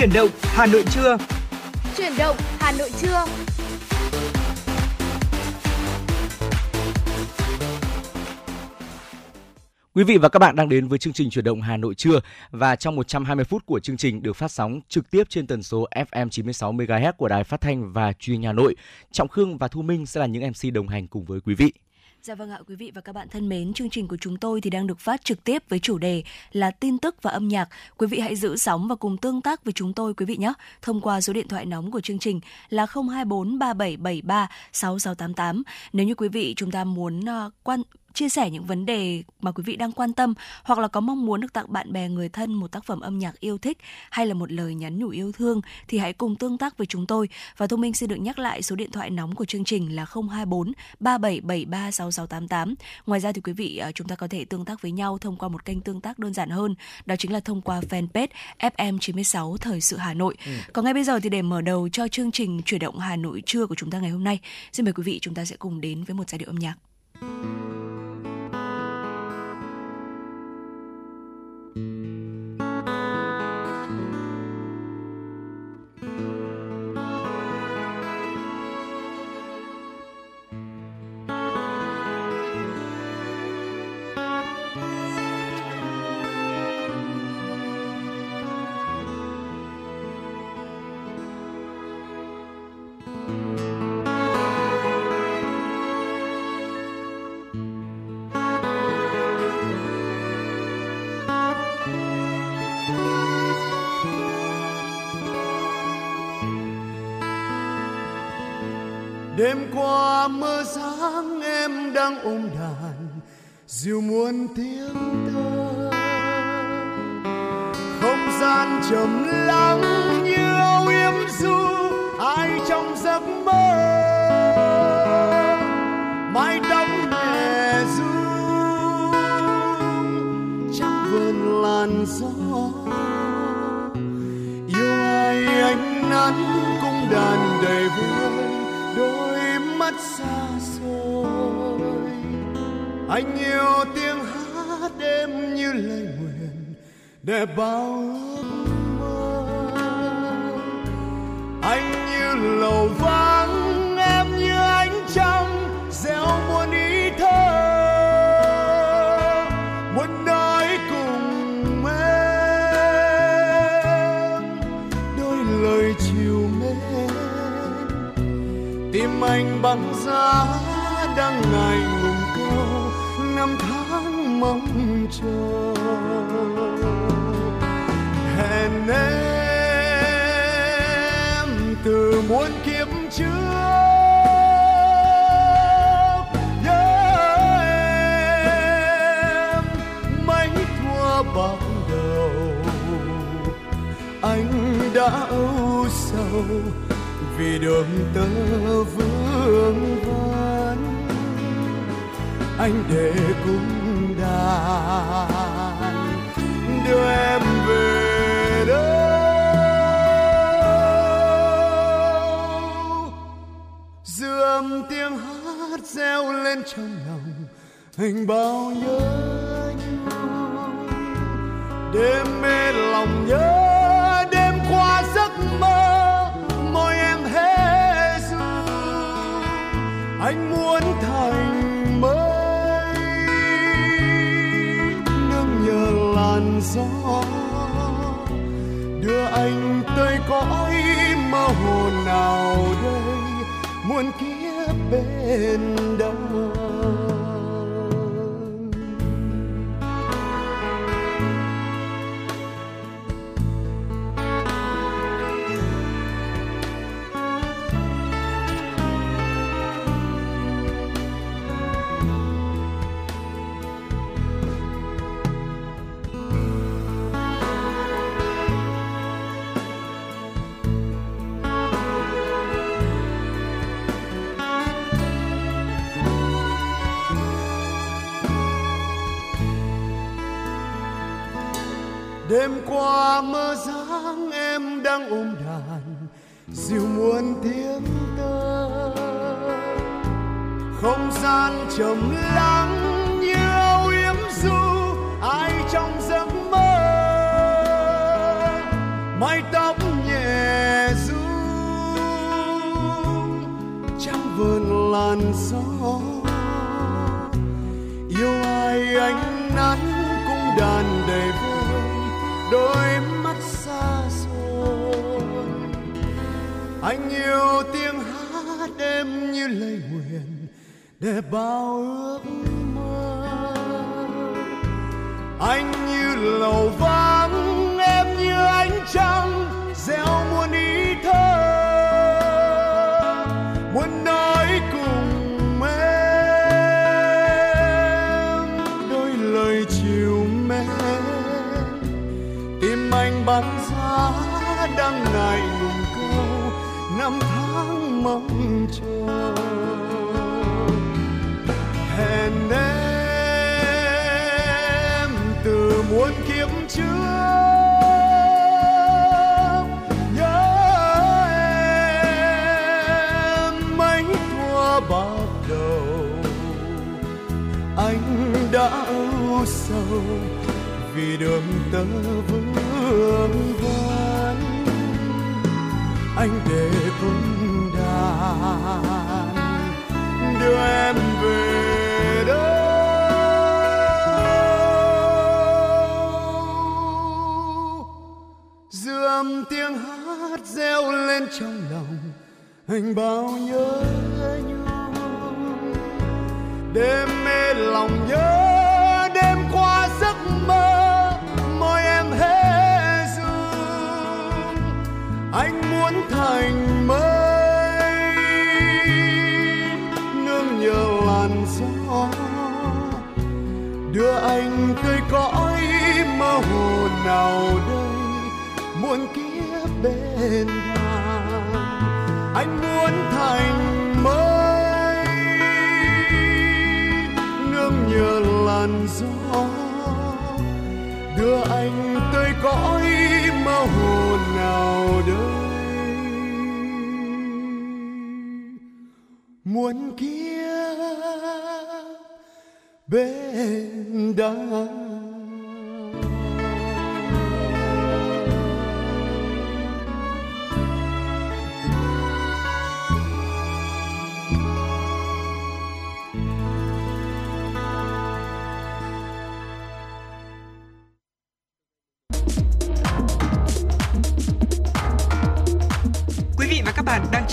Chuyển động Hà Nội trưa. Chuyển động Hà Nội trưa. Quý vị và các bạn đang đến với chương trình chuyển động Hà Nội trưa và trong 120 phút của chương trình được phát sóng trực tiếp trên tần số FM 96 MHz của Đài Phát thanh và Truyền hình Hà Nội. Trọng Khương và Thu Minh sẽ là những MC đồng hành cùng với quý vị. Dạ vâng ạ, quý vị và các bạn thân mến, chương trình của chúng tôi thì đang được phát trực tiếp với chủ đề là tin tức và âm nhạc. Quý vị hãy giữ sóng và cùng tương tác với chúng tôi quý vị nhé, thông qua số điện thoại nóng của chương trình là 024 3773 6688. Nếu như quý vị chúng ta muốn uh, quan chia sẻ những vấn đề mà quý vị đang quan tâm hoặc là có mong muốn được tặng bạn bè người thân một tác phẩm âm nhạc yêu thích hay là một lời nhắn nhủ yêu thương thì hãy cùng tương tác với chúng tôi và Thu Minh xin được nhắc lại số điện thoại nóng của chương trình là 024 3773 6688. Ngoài ra thì quý vị à, chúng ta có thể tương tác với nhau thông qua một kênh tương tác đơn giản hơn, đó chính là thông qua fanpage FM96 Thời sự Hà Nội. Ừ. Còn ngay bây giờ thì để mở đầu cho chương trình chuyển động Hà Nội trưa của chúng ta ngày hôm nay, xin mời quý vị chúng ta sẽ cùng đến với một giai điệu âm nhạc. Đêm qua mơ sáng em đang ôm đàn dịu muôn tiếng thơ. Không gian trầm lắng như âu yếm du, ai trong giấc mơ? Mái tóc nhẹ du trong vườn làn gió. Yêu ai ánh nắng cung đàn đầy vui xa xôi. Anh yêu tiếng hát đêm như lời nguyện để bao ước mơ. Anh như lầu vắng hẹn em từ muôn kiếp trước, nhớ em, mấy thua ban đầu. Anh đã âu sầu vì đường tơ vương vấn anh để cùng gian đưa em về đâu? Dư âm tiếng hát reo lên trong lòng. Anh bao nhớ nhung đêm mê lòng nhớ, đêm qua giấc mơ. Môi em hé ru anh muốn hoa mơ dáng em đang ôm đàn dịu muôn tiếng tơ. Không gian trầm lắng như âu yếm du, ai trong giấc mơ? Mái tóc nhẹ du trong vườn làn gió. Anh yêu tiếng hát đêm như lời nguyện để bao ước mơ. Anh như lầu vắng sâu, vì đường tơ vương vấn anh để vững đàn, đưa em về đâu? Dư âm tiếng hát reo lên trong lòng anh bao nhớ nhung đêm mê lòng nhớ thành mây nương nhờ làn gió, đưa anh tới cõi mơ hồ nào đây muôn kiếp bên nhau anh muốn thành mây nương nhờ làn gió, đưa anh tới cõi mơ hồ nào đây. Muôn kiếp bên đắng.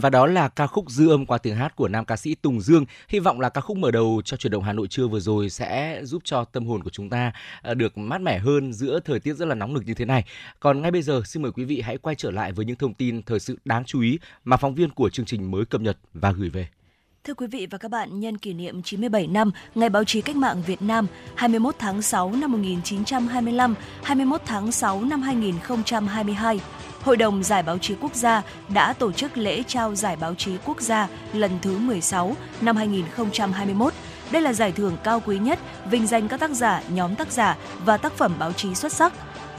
Và đó là ca khúc Dư âm qua tiếng hát của nam ca sĩ Tùng Dương. Hy vọng là ca khúc mở đầu cho chuyển động Hà Nội trưa vừa rồi sẽ giúp cho tâm hồn của chúng ta ờ, được mát mẻ hơn giữa thời tiết rất là nóng nực như thế này. Còn ngay bây giờ xin mời quý vị hãy quay trở lại với những thông tin thời sự đáng chú ý mà phóng viên của chương trình mới cập nhật và gửi về. Thưa quý vị và các bạn, nhân kỷ niệm 97 năm Ngày báo chí cách mạng Việt Nam 21 tháng 6 năm 1925, 21 tháng 6 năm 2022, Hội đồng Giải báo chí quốc gia đã tổ chức lễ trao Giải báo chí quốc gia lần thứ 16 năm 2021. Đây là giải thưởng cao quý nhất, vinh danh các tác giả, nhóm tác giả và tác phẩm báo chí xuất sắc.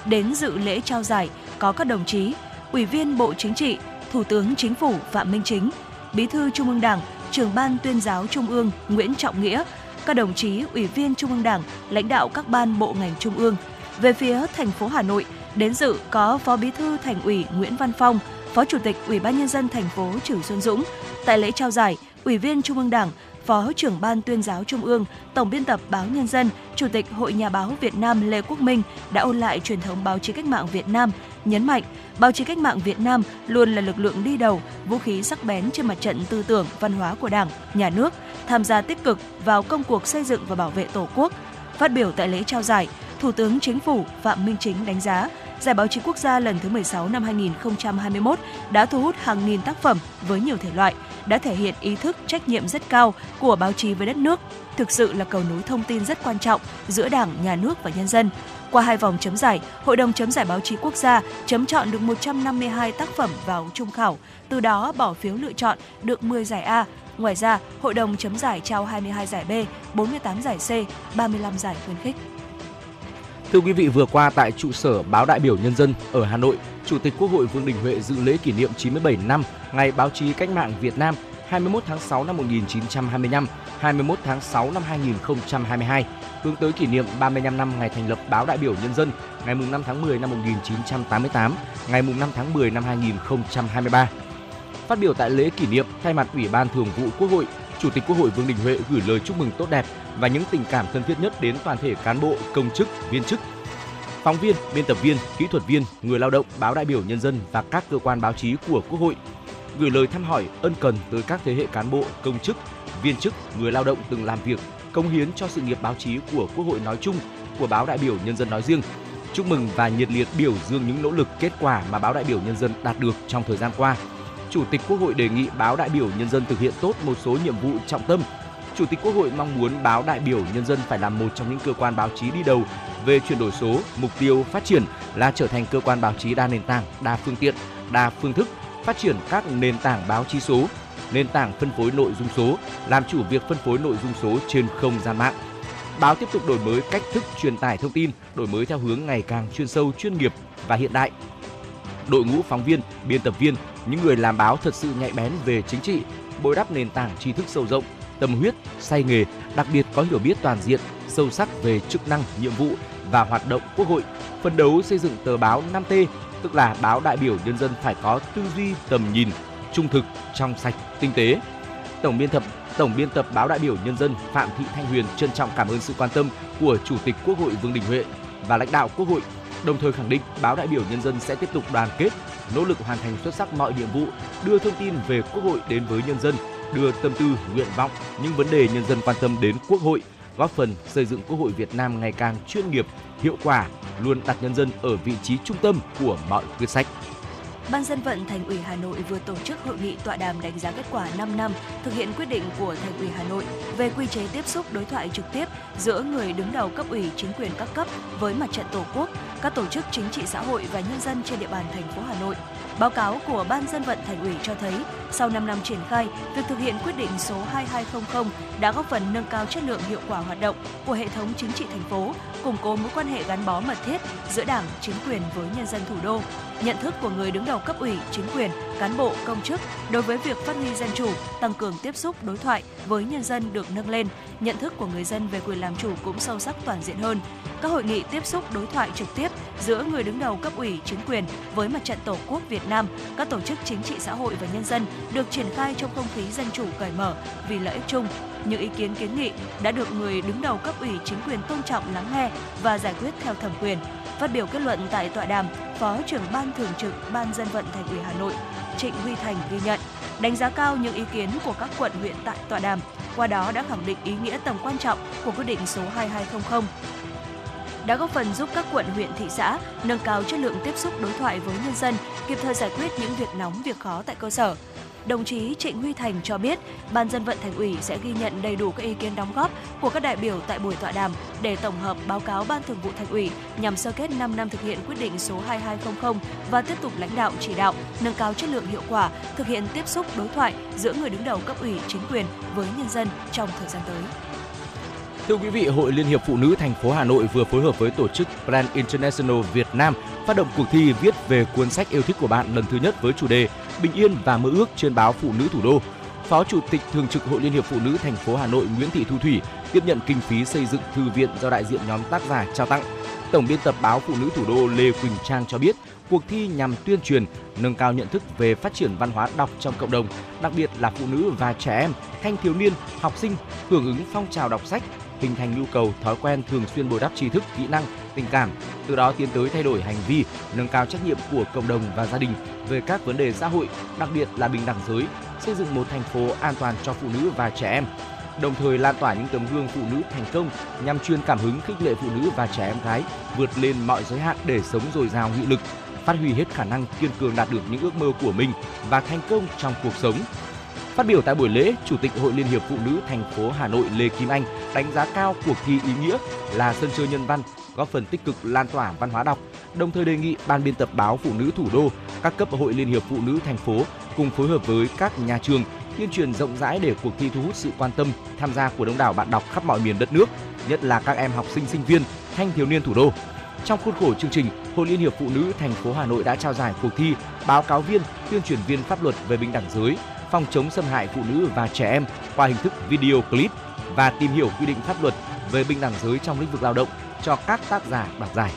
Đến dự lễ trao giải có các đồng chí Ủy viên Bộ Chính trị, Thủ tướng Chính phủ Phạm Minh Chính, Bí thư Trung ương Đảng, Trưởng ban Tuyên giáo Trung ương Nguyễn Trọng Nghĩa, các đồng chí Ủy viên Trung ương Đảng, lãnh đạo các ban bộ ngành Trung ương. Về phía thành phố Hà Nội, đến dự có Phó Bí thư Thành ủy Nguyễn Văn Phong, Phó Chủ tịch Ủy ban nhân dân thành phố Trử Xuân Dũng. Tại lễ trao giải, Ủy viên Trung ương Đảng, Phó trưởng ban tuyên giáo Trung ương, Tổng biên tập Báo Nhân dân, Chủ tịch Hội Nhà báo Việt Nam Lê Quốc Minh đã ôn lại truyền thống báo chí cách mạng Việt Nam, nhấn mạnh báo chí cách mạng Việt Nam luôn là lực lượng đi đầu, vũ khí sắc bén trên mặt trận tư tưởng, văn hóa của Đảng, Nhà nước, tham gia tích cực vào công cuộc xây dựng và bảo vệ Tổ quốc. Phát biểu tại lễ trao giải, Thủ tướng Chính phủ Phạm Minh Chính đánh giá Giải báo chí quốc gia lần thứ 16 năm 2021 đã thu hút hàng nghìn tác phẩm với nhiều thể loại, đã thể hiện ý thức trách nhiệm rất cao của báo chí với đất nước, thực sự là cầu nối thông tin rất quan trọng giữa Đảng, Nhà nước và nhân dân. Qua hai vòng chấm giải, Hội đồng chấm giải báo chí quốc gia chấm chọn được 152 tác phẩm vào trung khảo, từ đó bỏ phiếu lựa chọn được 10 giải A. Ngoài ra, Hội đồng chấm giải trao 22 giải B, 48 giải C, 35 giải khuyến khích. Thưa quý vị, vừa qua tại trụ sở Báo Đại biểu Nhân dân ở Hà Nội, Chủ tịch Quốc hội Vương Đình Huệ dự lễ kỷ niệm 97 năm Ngày báo chí cách mạng Việt Nam 21 tháng 6 năm 1925, 21 tháng 6 năm 2022, hướng tới kỷ niệm 35 năm ngày thành lập Báo Đại biểu Nhân dân ngày 5 tháng 10 năm 1988, ngày 5 tháng 10 năm 2023. Phát biểu tại lễ kỷ niệm, thay mặt Ủy ban Thường vụ Quốc hội, Chủ tịch Quốc hội Vương Đình Huệ gửi lời chúc mừng tốt đẹp và những tình cảm thân thiết nhất đến toàn thể cán bộ, công chức, viên chức, phóng viên, biên tập viên, kỹ thuật viên, người lao động, báo đại biểu nhân dân và các cơ quan báo chí của Quốc hội. Gửi lời thăm hỏi ân cần tới các thế hệ cán bộ, công chức, viên chức, người lao động từng làm việc, công hiến cho sự nghiệp báo chí của Quốc hội nói chung, của báo đại biểu nhân dân nói riêng. Chúc mừng và nhiệt liệt biểu dương những nỗ lực kết quả mà báo đại biểu nhân dân đạt được trong thời gian qua. Chủ tịch Quốc hội đề nghị báo đại biểu nhân dân thực hiện tốt một số nhiệm vụ trọng tâm. Chủ tịch Quốc hội mong muốn báo đại biểu nhân dân phải là một trong những cơ quan báo chí đi đầu về chuyển đổi số, mục tiêu phát triển là trở thành cơ quan báo chí đa nền tảng, đa phương tiện, đa phương thức, phát triển các nền tảng báo chí số, nền tảng phân phối nội dung số, làm chủ việc phân phối nội dung số trên không gian mạng. Báo tiếp tục đổi mới cách thức truyền tải thông tin, đổi mới theo hướng ngày càng chuyên sâu, chuyên nghiệp và hiện đại. Đội ngũ phóng viên, biên tập viên, những người làm báo thật sự nhạy bén về chính trị, bồi đắp nền tảng tri thức sâu rộng, tâm huyết, say nghề, đặc biệt có hiểu biết toàn diện, sâu sắc về chức năng, nhiệm vụ và hoạt động Quốc hội, phấn đấu xây dựng tờ báo 5T, tức là báo đại biểu nhân dân phải có tư duy tầm nhìn, trung thực, trong sạch, tinh tế. Tổng biên tập Tổng biên tập báo đại biểu nhân dân Phạm Thị Thanh Huyền trân trọng cảm ơn sự quan tâm của Chủ tịch Quốc hội Vương Đình Huệ và lãnh đạo Quốc hội, đồng thời khẳng định báo đại biểu nhân dân sẽ tiếp tục đoàn kết, nỗ lực hoàn thành xuất sắc mọi nhiệm vụ, đưa thông tin về Quốc hội đến với nhân dân, đưa tâm tư, nguyện vọng, những vấn đề nhân dân quan tâm đến Quốc hội, góp phần xây dựng Quốc hội Việt Nam ngày càng chuyên nghiệp, hiệu quả, luôn đặt nhân dân ở vị trí trung tâm của mọi quyết sách. Ban dân vận Thành ủy Hà Nội vừa tổ chức hội nghị tọa đàm đánh giá kết quả 5 năm thực hiện quyết định của Thành ủy Hà Nội về quy chế tiếp xúc đối thoại trực tiếp giữa người đứng đầu cấp ủy chính quyền các cấp với mặt trận Tổ quốc, các tổ chức chính trị xã hội và nhân dân trên địa bàn thành phố Hà Nội. Báo cáo của Ban dân vận Thành ủy cho thấy, sau 5 năm triển khai, việc thực hiện quyết định số 2200 đã góp phần nâng cao chất lượng hiệu quả hoạt động của hệ thống chính trị thành phố, củng cố mối quan hệ gắn bó mật thiết giữa Đảng, chính quyền với nhân dân thủ đô. Nhận thức của người đứng đầu cấp ủy, chính quyền, cán bộ, công chức đối với việc phát huy dân chủ, tăng cường tiếp xúc đối thoại với nhân dân được nâng lên, nhận thức của người dân về quyền làm chủ cũng sâu sắc toàn diện hơn. Các hội nghị tiếp xúc đối thoại trực tiếp giữa người đứng đầu cấp ủy chính quyền với mặt trận Tổ quốc Việt Nam, các tổ chức chính trị xã hội và nhân dân được triển khai trong không khí dân chủ cởi mở vì lợi ích chung. Những ý kiến kiến nghị đã được người đứng đầu cấp ủy chính quyền tôn trọng lắng nghe và giải quyết theo thẩm quyền. Phát biểu kết luận tại tọa đàm, Phó trưởng ban thường trực Ban dân vận Thành ủy Hà Nội Trịnh Huy Thành ghi nhận, đánh giá cao những ý kiến của các quận huyện tại tọa đàm, qua đó đã khẳng định ý nghĩa tầm quan trọng của quyết định số 2200 đã góp phần giúp các quận huyện thị xã nâng cao chất lượng tiếp xúc đối thoại với nhân dân, kịp thời giải quyết những việc nóng việc khó tại cơ sở. Đồng chí Trịnh Huy Thành cho biết, Ban dân vận Thành ủy sẽ ghi nhận đầy đủ các ý kiến đóng góp của các đại biểu tại buổi tọa đàm để tổng hợp báo cáo Ban Thường vụ Thành ủy nhằm sơ kết 5 năm thực hiện quyết định số 2200 và tiếp tục lãnh đạo chỉ đạo nâng cao chất lượng hiệu quả thực hiện tiếp xúc đối thoại giữa người đứng đầu cấp ủy chính quyền với nhân dân trong thời gian tới. Thưa quý vị, Hội Liên hiệp Phụ nữ thành phố Hà Nội vừa phối hợp với tổ chức brand International Việt Nam phát động cuộc thi viết về cuốn sách yêu thích của bạn lần thứ nhất với chủ đề Bình yên và mơ ước trên báo Phụ nữ thủ đô. Phó Chủ tịch Thường trực Hội Liên hiệp Phụ nữ thành phố Hà Nội Nguyễn Thị Thu Thủy tiếp nhận kinh phí xây dựng thư viện do đại diện nhóm tác giả trao tặng. Tổng biên tập báo Phụ nữ thủ đô Lê Quỳnh Trang cho biết, cuộc thi nhằm tuyên truyền, nâng cao nhận thức về phát triển văn hóa đọc trong cộng đồng, đặc biệt là phụ nữ và trẻ em, thanh thiếu niên, học sinh hưởng ứng phong trào đọc sách, hình thành nhu cầu, thói quen thường xuyên bồi đắp tri thức, kỹ năng, tình cảm, từ đó tiến tới thay đổi hành vi, nâng cao trách nhiệm của cộng đồng và gia đình về các vấn đề xã hội, đặc biệt là bình đẳng giới, xây dựng một thành phố an toàn cho phụ nữ và trẻ em. Đồng thời lan tỏa những tấm gương phụ nữ thành công nhằm truyền cảm hứng khích lệ phụ nữ và trẻ em gái vượt lên mọi giới hạn để sống dồi dào nghị lực, phát huy hết khả năng kiên cường đạt được những ước mơ của mình và thành công trong cuộc sống. Phát biểu tại buổi lễ, Chủ tịch Hội Liên hiệp Phụ nữ thành phố Hà Nội Lê Kim Anh đánh giá cao cuộc thi ý nghĩa là sân chơi nhân văn, góp phần tích cực lan tỏa văn hóa đọc, đồng thời đề nghị ban biên tập báo Phụ nữ thủ đô, các cấp Hội Liên hiệp Phụ nữ thành phố cùng phối hợp với các nhà trường tuyên truyền rộng rãi để cuộc thi thu hút sự quan tâm, tham gia của đông đảo bạn đọc khắp mọi miền đất nước, nhất là các em học sinh sinh viên, thanh thiếu niên thủ đô. Trong khuôn khổ chương trình, Hội Liên hiệp Phụ nữ thành phố Hà Nội đã trao giải cuộc thi báo cáo viên, tuyên truyền viên pháp luật về bình đẳng giới, phòng chống xâm hại phụ nữ và trẻ em qua hình thức video clip và tìm hiểu quy định pháp luật về bình đẳng giới trong lĩnh vực lao động cho các tác giả đoạt giải.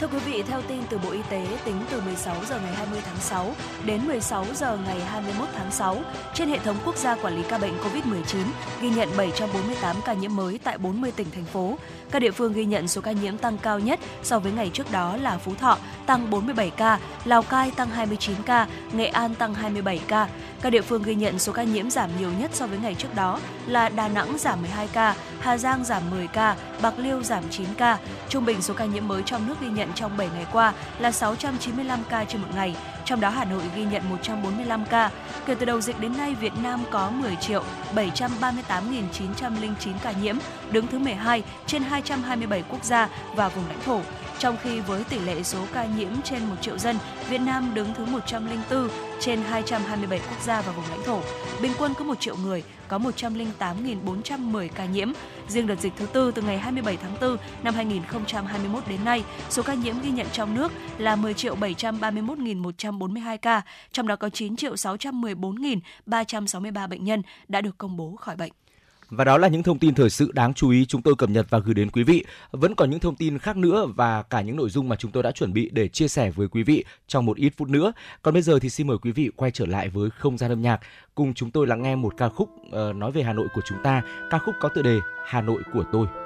Thưa quý vị, theo tin từ Bộ Y tế, tính từ 16 giờ ngày 20 tháng 6 đến 16 giờ ngày 21 tháng 6, trên hệ thống quốc gia quản lý ca bệnh COVID-19 ghi nhận 748 ca nhiễm mới tại 40 tỉnh thành phố. Các địa phương ghi nhận số ca nhiễm tăng cao nhất so với ngày trước đó là Phú Thọ tăng 47 ca, Lào Cai tăng 29 ca, Nghệ An tăng 27 ca. Các địa phương ghi nhận số ca nhiễm giảm nhiều nhất so với ngày trước đó là Đà Nẵng giảm 12 ca, Hà Giang giảm 10 ca, Bạc Liêu giảm 9 ca. Trung bình số ca nhiễm mới trong nước ghi nhận trong 7 ngày qua là 695 ca trên một ngày, trong đó Hà Nội ghi nhận 145 ca. Kể từ đầu dịch đến nay, Việt Nam có 10 triệu 738.909 ca nhiễm, đứng thứ 12 trên 227 quốc gia và vùng lãnh thổ. Trong khi với tỷ lệ số ca nhiễm trên 1 triệu dân, Việt Nam đứng thứ 104 trên 227 quốc gia và vùng lãnh thổ. Bình quân cứ 1 triệu người có 108.410 ca nhiễm. Riêng đợt dịch thứ tư từ ngày 27 tháng 4 năm 2021 đến nay, số ca nhiễm ghi nhận trong nước là 10 triệu 731.142 ca, trong đó có 9 triệu 614.363 bệnh nhân đã được công bố khỏi bệnh. Và đó là những thông tin thời sự đáng chú ý chúng tôi cập nhật và gửi đến quý vị. Vẫn còn những thông tin khác nữa và cả những nội dung mà chúng tôi đã chuẩn bị để chia sẻ với quý vị trong một ít phút nữa. Còn bây giờ thì xin mời quý vị quay trở lại với không gian âm nhạc cùng chúng tôi lắng nghe một ca khúc uh, nói về Hà Nội của chúng ta, ca khúc có tựa đề Hà Nội của tôi.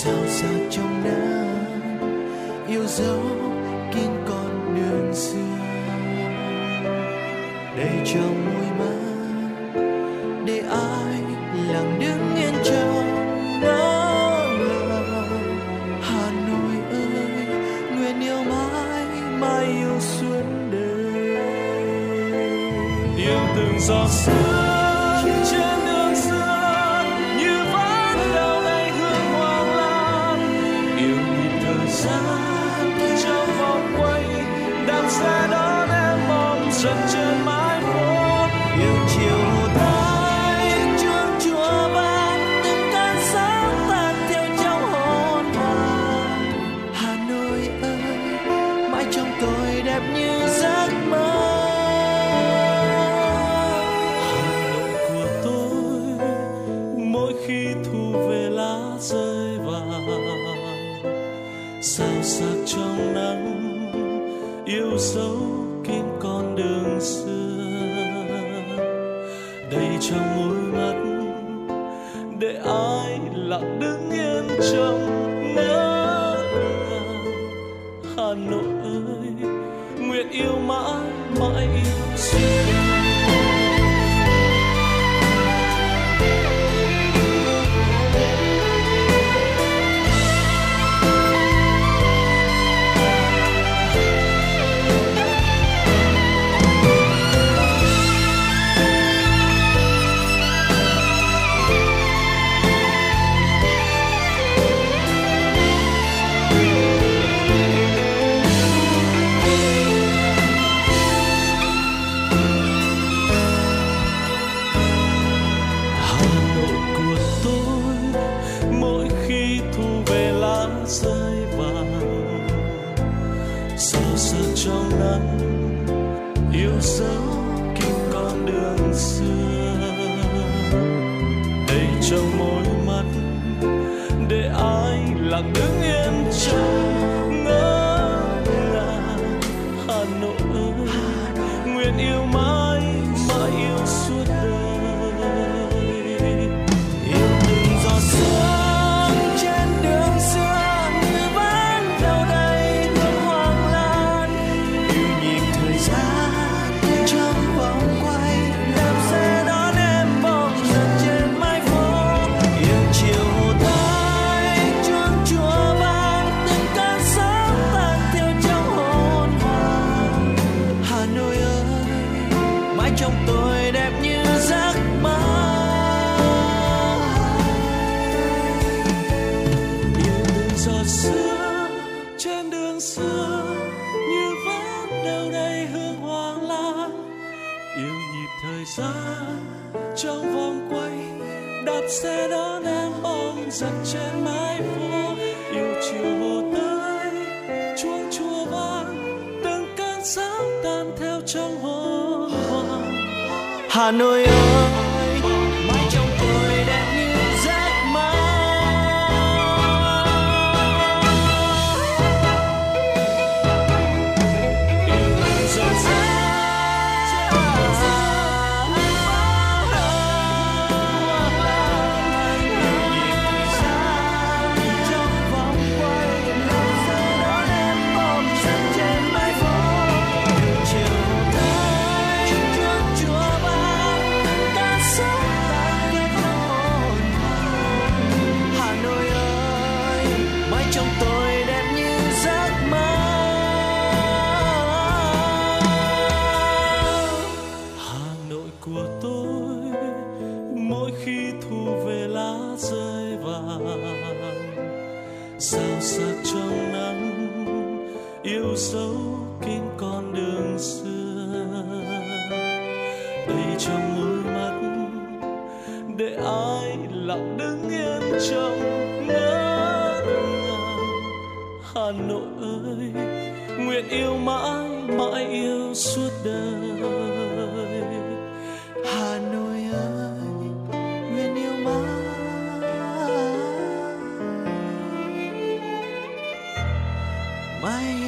sao xa trong nắng, yêu dấu kín con đường xưa. Đây trong môi mắt để ai lặng đứng yên trong nắng lòng. Hà nội ơi, nguyện yêu mãi mãi yêu suốt đời. Yêu từng giọt sương sao sắc trong nắng, yêu dấu kín con đường xưa. Đầy trong môi mắt, để ai lặng đứng yên trong nắng. Hà nội ơi, nguyện yêu mãi. I know you Hà Nội ơi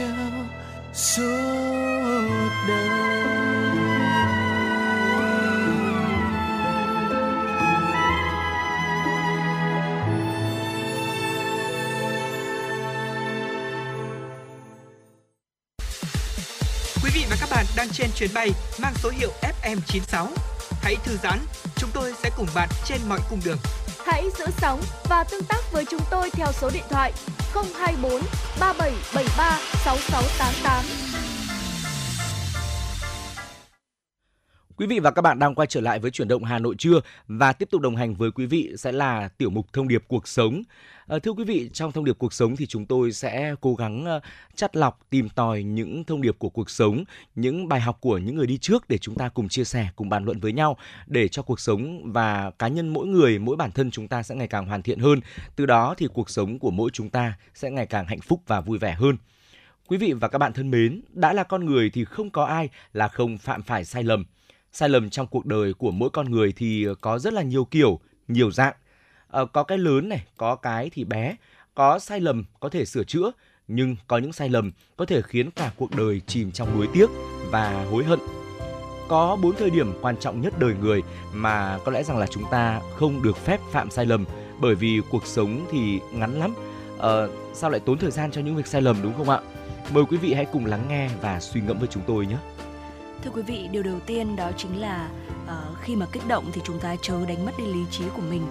trên chuyến bay mang số hiệu FM96. Hãy thư giãn, chúng tôi sẽ cùng bạn trên mọi cung đường. Hãy giữ sóng và tương tác với chúng tôi theo số điện thoại 024 3773 6688. Quý vị và các bạn đang quay trở lại với chuyển động Hà Nội trưa và tiếp tục đồng hành với quý vị sẽ là tiểu mục thông điệp cuộc sống. À, thưa quý vị, trong thông điệp cuộc sống thì chúng tôi sẽ cố gắng uh, chắt lọc, tìm tòi những thông điệp của cuộc sống, những bài học của những người đi trước để chúng ta cùng chia sẻ, cùng bàn luận với nhau để cho cuộc sống và cá nhân mỗi người, mỗi bản thân chúng ta sẽ ngày càng hoàn thiện hơn. Từ đó thì cuộc sống của mỗi chúng ta sẽ ngày càng hạnh phúc và vui vẻ hơn. Quý vị và các bạn thân mến, đã là con người thì không có ai là không phạm phải sai lầm. Sai lầm trong cuộc đời của mỗi con người thì có rất là nhiều kiểu, nhiều dạng. À, có cái lớn này có cái thì bé. Có sai lầm có thể sửa chữa nhưng có những sai lầm có thể khiến cả cuộc đời chìm trong nuối tiếc và hối hận. Có bốn thời điểm quan trọng nhất đời người mà có lẽ rằng là chúng ta không được phép phạm sai lầm bởi vì cuộc sống thì ngắn lắm. Ờ, sao lại tốn thời gian cho những việc sai lầm đúng không ạ? Mời quý vị hãy cùng lắng nghe và suy ngẫm với chúng tôi nhé thưa quý vị điều đầu tiên đó chính là uh, khi mà kích động thì chúng ta chớ đánh mất đi lý trí của mình.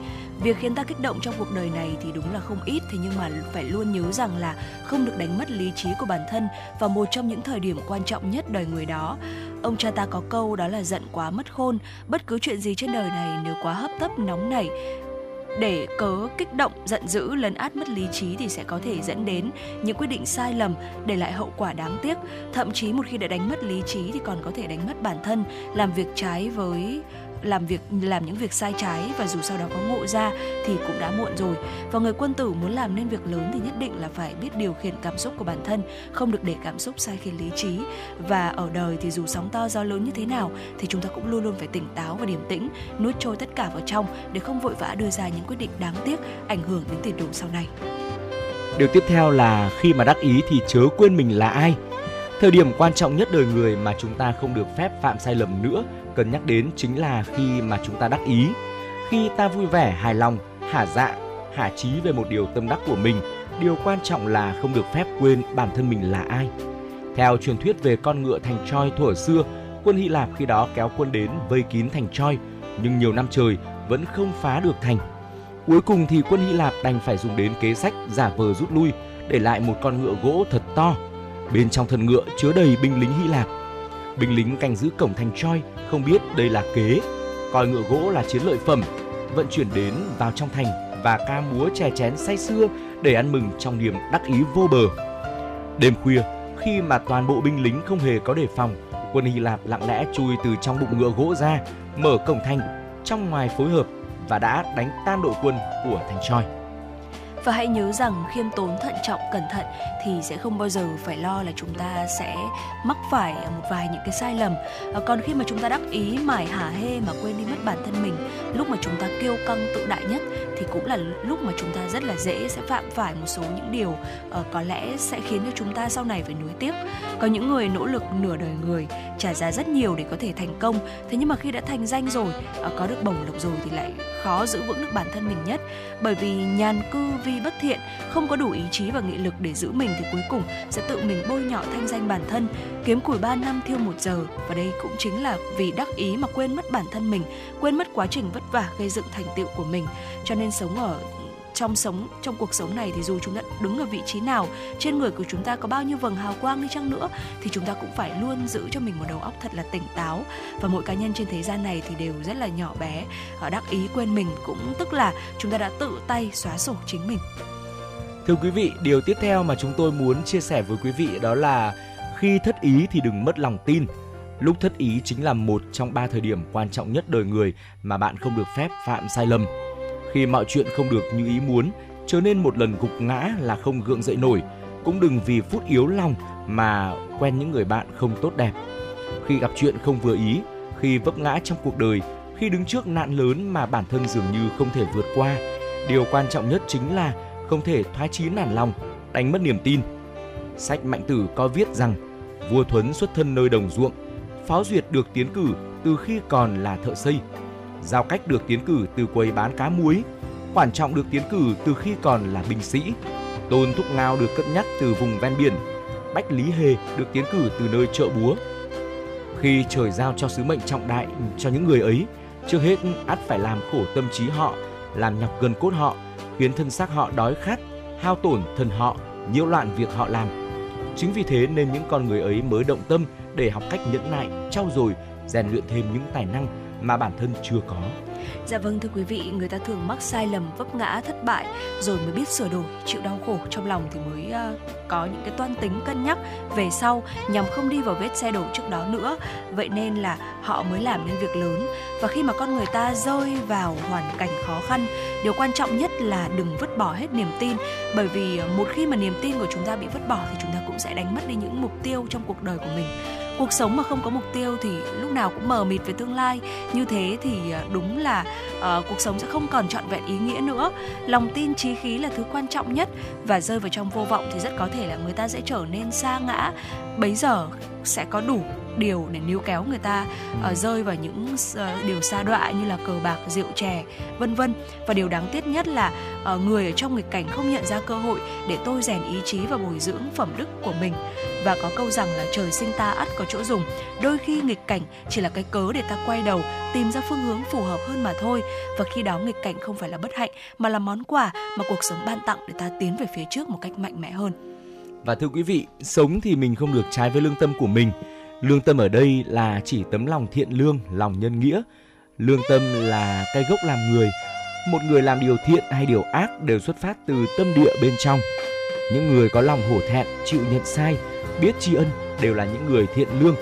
Việc khiến ta kích động trong cuộc đời này thì đúng là không ít thế nhưng mà phải luôn nhớ rằng là không được đánh mất lý trí của bản thân và một trong những thời điểm quan trọng nhất đời người đó. Ông cha ta có câu đó là giận quá mất khôn bất cứ chuyện gì trên đời này nếu quá hấp tấp nóng nảy để cớ kích động, giận dữ, lấn át mất lý trí thì sẽ có thể dẫn đến những quyết định sai lầm, để lại hậu quả đáng tiếc. Thậm chí một khi đã đánh mất lý trí thì còn có thể đánh mất bản thân, làm việc trái với làm việc, làm những việc sai trái và dù sau đó có ngộ ra thì cũng đã muộn rồi. Và người quân tử muốn làm nên việc lớn thì nhất định là phải biết điều khiển cảm xúc của bản thân, không được để cảm xúc sai khiến lý trí. Và ở đời thì dù sóng to, gió lớn như thế nào thì chúng ta cũng luôn luôn phải tỉnh táo và điềm tĩnh, nuốt trôi tất cả vào trong để không vội vã đưa ra những quyết định đáng tiếc ảnh hưởng đến tiền đồ sau này. Điều tiếp theo là khi mà đắc ý thì chớ quên mình là ai. Thời điểm quan trọng nhất đời người mà chúng ta không được phép phạm sai lầm nữa cần nhắc đến chính là khi mà chúng ta đắc ý. Khi ta vui vẻ, hài lòng hả dạ hả trí về một điều tâm đắc của mình, điều quan trọng là không được phép quên bản thân mình là ai. Theo truyền thuyết về con ngựa thành Troy thuở xưa, quân Hy Lạp khi đó kéo quân đến vây kín thành Troy nhưng nhiều năm trời vẫn không phá được thành. Cuối cùng thì quân Hy Lạp đành phải dùng đến kế sách giả vờ rút lui, để lại một con ngựa gỗ thật to. Bên trong thân ngựa chứa đầy binh lính Hy Lạp binh lính canh giữ cổng thành Troy không biết đây là kế, coi ngựa gỗ là chiến lợi phẩm, vận chuyển đến vào trong thành và ca múa chè chén say sưa để ăn mừng trong niềm đắc ý vô bờ. Đêm khuya, khi mà toàn bộ binh lính không hề có đề phòng, quân Hy Lạp lặng lẽ chui từ trong bụng ngựa gỗ ra, mở cổng thành, trong ngoài phối hợp và đã đánh tan đội quân của thành Troy. Và hãy nhớ rằng khiêm tốn thận trọng cẩn thận thì sẽ không bao giờ phải lo là chúng ta sẽ mắc phải một vài những cái sai lầm. À, còn khi mà chúng ta đắc ý mải hả hê mà quên đi mất bản thân mình, lúc mà chúng ta kiêu căng tự đại nhất thì cũng là lúc mà chúng ta rất là dễ sẽ phạm phải một số những điều uh, có lẽ sẽ khiến cho chúng ta sau này phải nuối tiếc. Có những người nỗ lực nửa đời người trả giá rất nhiều để có thể thành công, thế nhưng mà khi đã thành danh rồi, à, có được bổng lộc rồi thì lại khó giữ vững được bản thân mình nhất, bởi vì nhàn cư vi bất thiện, không có đủ ý chí và nghị lực để giữ mình thì cuối cùng sẽ tự mình bôi nhọ thanh danh bản thân, kiếm củi 3 năm thiêu một giờ và đây cũng chính là vì đắc ý mà quên mất bản thân mình, quên mất quá trình vất vả gây dựng thành tựu của mình. Cho nên sống ở trong sống trong cuộc sống này thì dù chúng ta đứng ở vị trí nào trên người của chúng ta có bao nhiêu vầng hào quang đi chăng nữa thì chúng ta cũng phải luôn giữ cho mình một đầu óc thật là tỉnh táo và mỗi cá nhân trên thế gian này thì đều rất là nhỏ bé ở đắc ý quên mình cũng tức là chúng ta đã tự tay xóa sổ chính mình Thưa quý vị, điều tiếp theo mà chúng tôi muốn chia sẻ với quý vị đó là khi thất ý thì đừng mất lòng tin. Lúc thất ý chính là một trong ba thời điểm quan trọng nhất đời người mà bạn không được phép phạm sai lầm. Khi mọi chuyện không được như ý muốn, trở nên một lần gục ngã là không gượng dậy nổi, cũng đừng vì phút yếu lòng mà quen những người bạn không tốt đẹp. Khi gặp chuyện không vừa ý, khi vấp ngã trong cuộc đời, khi đứng trước nạn lớn mà bản thân dường như không thể vượt qua, điều quan trọng nhất chính là không thể thoái chí nản lòng, đánh mất niềm tin. Sách Mạnh Tử có viết rằng vua Thuấn xuất thân nơi đồng ruộng, Pháo Duyệt được tiến cử từ khi còn là thợ xây, Giao Cách được tiến cử từ quầy bán cá muối, Quản Trọng được tiến cử từ khi còn là binh sĩ, Tôn Thúc Ngao được cất nhắc từ vùng ven biển, Bách Lý Hề được tiến cử từ nơi chợ búa. Khi trời giao cho sứ mệnh trọng đại cho những người ấy, trước hết ắt phải làm khổ tâm trí họ, làm nhọc gần cốt họ khiến thân xác họ đói khát, hao tổn thân họ, nhiễu loạn việc họ làm. Chính vì thế nên những con người ấy mới động tâm để học cách nhẫn nại, trau dồi, rèn luyện thêm những tài năng mà bản thân chưa có. Dạ vâng thưa quý vị, người ta thường mắc sai lầm, vấp ngã, thất bại rồi mới biết sửa đổi, chịu đau khổ trong lòng thì mới uh, có những cái toan tính cân nhắc về sau nhằm không đi vào vết xe đổ trước đó nữa. Vậy nên là họ mới làm nên việc lớn. Và khi mà con người ta rơi vào hoàn cảnh khó khăn, điều quan trọng nhất là đừng vứt bỏ hết niềm tin bởi vì ờ, một khi mà niềm tin của chúng ta bị vứt bỏ thì chúng ta cũng sẽ đánh mất đi những mục tiêu trong cuộc đời của mình cuộc sống mà không có mục tiêu thì lúc nào cũng mờ mịt về tương lai. Như thế thì à, đúng là uh, cuộc sống sẽ không còn trọn vẹn ý nghĩa nữa. Lòng tin trí khí là thứ quan trọng nhất và rơi vào trong vô vọng thì rất có thể là người ta sẽ trở nên xa ngã. Bấy giờ sẽ có đủ điều để níu kéo người ta uh, rơi vào những uh, điều xa đọa như là cờ bạc rượu chè vân vân. Và điều đáng tiếc nhất là uh, người ở trong nghịch cảnh không nhận ra cơ hội để tôi rèn ý chí và bồi dưỡng phẩm đức của mình. Và có câu rằng là trời sinh ta ắt có chỗ dùng. Đôi khi nghịch cảnh chỉ là cái cớ để ta quay đầu tìm ra phương hướng phù hợp hơn mà thôi. Và khi đó nghịch cảnh không phải là bất hạnh mà là món quà mà cuộc sống ban tặng để ta tiến về phía trước một cách mạnh mẽ hơn. Và thưa quý vị sống thì mình không được trái với lương tâm của mình lương tâm ở đây là chỉ tấm lòng thiện lương, lòng nhân nghĩa. Lương tâm là cái gốc làm người. Một người làm điều thiện hay điều ác đều xuất phát từ tâm địa bên trong. Những người có lòng hổ thẹn, chịu nhận sai, biết tri ân đều là những người thiện lương.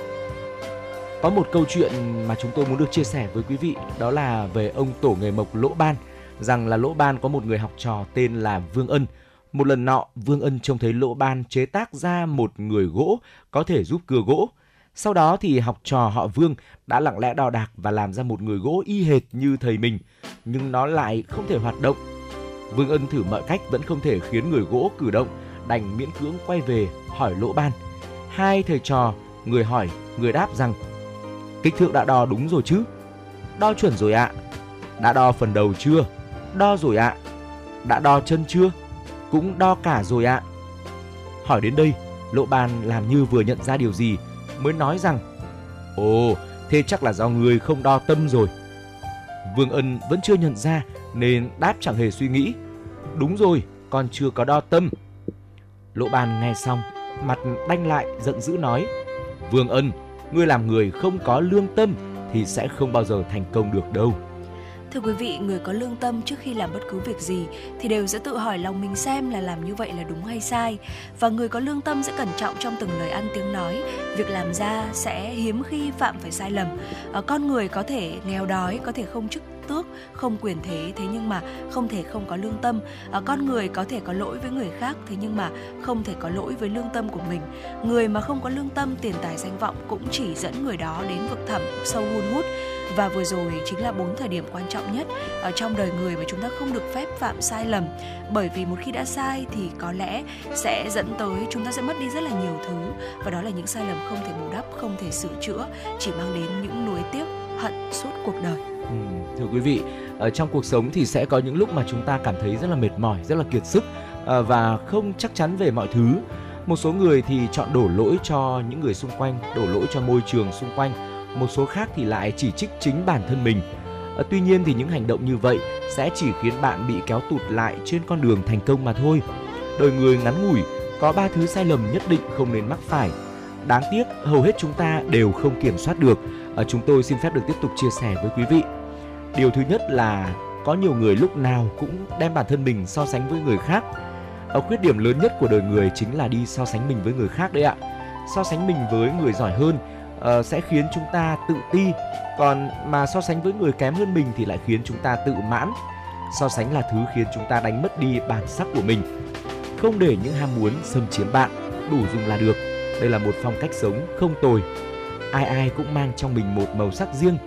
Có một câu chuyện mà chúng tôi muốn được chia sẻ với quý vị, đó là về ông tổ nghề mộc lỗ ban. Rằng là lỗ ban có một người học trò tên là vương ân. Một lần nọ, vương ân trông thấy lỗ ban chế tác ra một người gỗ có thể giúp cưa gỗ sau đó thì học trò họ Vương đã lặng lẽ đo đạc và làm ra một người gỗ y hệt như thầy mình, nhưng nó lại không thể hoạt động. Vương Ân thử mọi cách vẫn không thể khiến người gỗ cử động, đành miễn cưỡng quay về hỏi Lỗ Ban. Hai thầy trò, người hỏi, người đáp rằng kích thước đã đo đúng rồi chứ? Đo chuẩn rồi ạ. Đã đo phần đầu chưa? Đo rồi ạ. Đã đo chân chưa? Cũng đo cả rồi ạ. Hỏi đến đây, Lỗ Ban làm như vừa nhận ra điều gì mới nói rằng Ồ, thế chắc là do người không đo tâm rồi. Vương Ân vẫn chưa nhận ra nên đáp chẳng hề suy nghĩ. Đúng rồi, con chưa có đo tâm. Lỗ Ban nghe xong, mặt đanh lại giận dữ nói: "Vương Ân, ngươi làm người không có lương tâm thì sẽ không bao giờ thành công được đâu." Thưa quý vị, người có lương tâm trước khi làm bất cứ việc gì thì đều sẽ tự hỏi lòng mình xem là làm như vậy là đúng hay sai. Và người có lương tâm sẽ cẩn trọng trong từng lời ăn tiếng nói, việc làm ra sẽ hiếm khi phạm phải sai lầm. À, con người có thể nghèo đói, có thể không chức tước, không quyền thế thế nhưng mà không thể không có lương tâm. À, con người có thể có lỗi với người khác thế nhưng mà không thể có lỗi với lương tâm của mình. Người mà không có lương tâm, tiền tài danh vọng cũng chỉ dẫn người đó đến vực thẳm sâu hun hút. Và vừa rồi chính là bốn thời điểm quan trọng nhất ở trong đời người mà chúng ta không được phép phạm sai lầm. Bởi vì một khi đã sai thì có lẽ sẽ dẫn tới chúng ta sẽ mất đi rất là nhiều thứ. Và đó là những sai lầm không thể bù đắp không thể sửa chữa chỉ mang đến những nuối tiếc hận suốt cuộc đời. Ừ, thưa quý vị ở trong cuộc sống thì sẽ có những lúc mà chúng ta cảm thấy rất là mệt mỏi rất là kiệt sức ờ, và không chắc chắn về mọi thứ một số người thì chọn đổ lỗi cho những người xung quanh đổ lỗi cho môi trường xung quanh một số khác thì lại chỉ trích chính bản thân mình. Ờ, tuy nhiên thì những hành động như vậy sẽ chỉ khiến bạn bị kéo tụt lại trên con đường thành công mà thôi. Đời người ngắn ngủi, có ba thứ sai lầm nhất định không nên mắc phải. Đáng tiếc, hầu hết chúng ta đều không kiểm soát được. Chúng tôi xin phép được tiếp tục chia sẻ với quý vị. Điều thứ nhất là có nhiều người lúc nào cũng đem bản thân mình so sánh với người khác. Ở khuyết điểm lớn nhất của đời người chính là đi so sánh mình với người khác đấy ạ. So sánh mình với người giỏi hơn uh, sẽ khiến chúng ta tự ti. Còn mà so sánh với người kém hơn mình thì lại khiến chúng ta tự mãn. So sánh là thứ khiến chúng ta đánh mất đi bản sắc của mình. Không để những ham muốn xâm chiếm bạn đủ dùng là được. Đây là một phong cách sống không tồi. Ai ai cũng mang trong mình một màu sắc riêng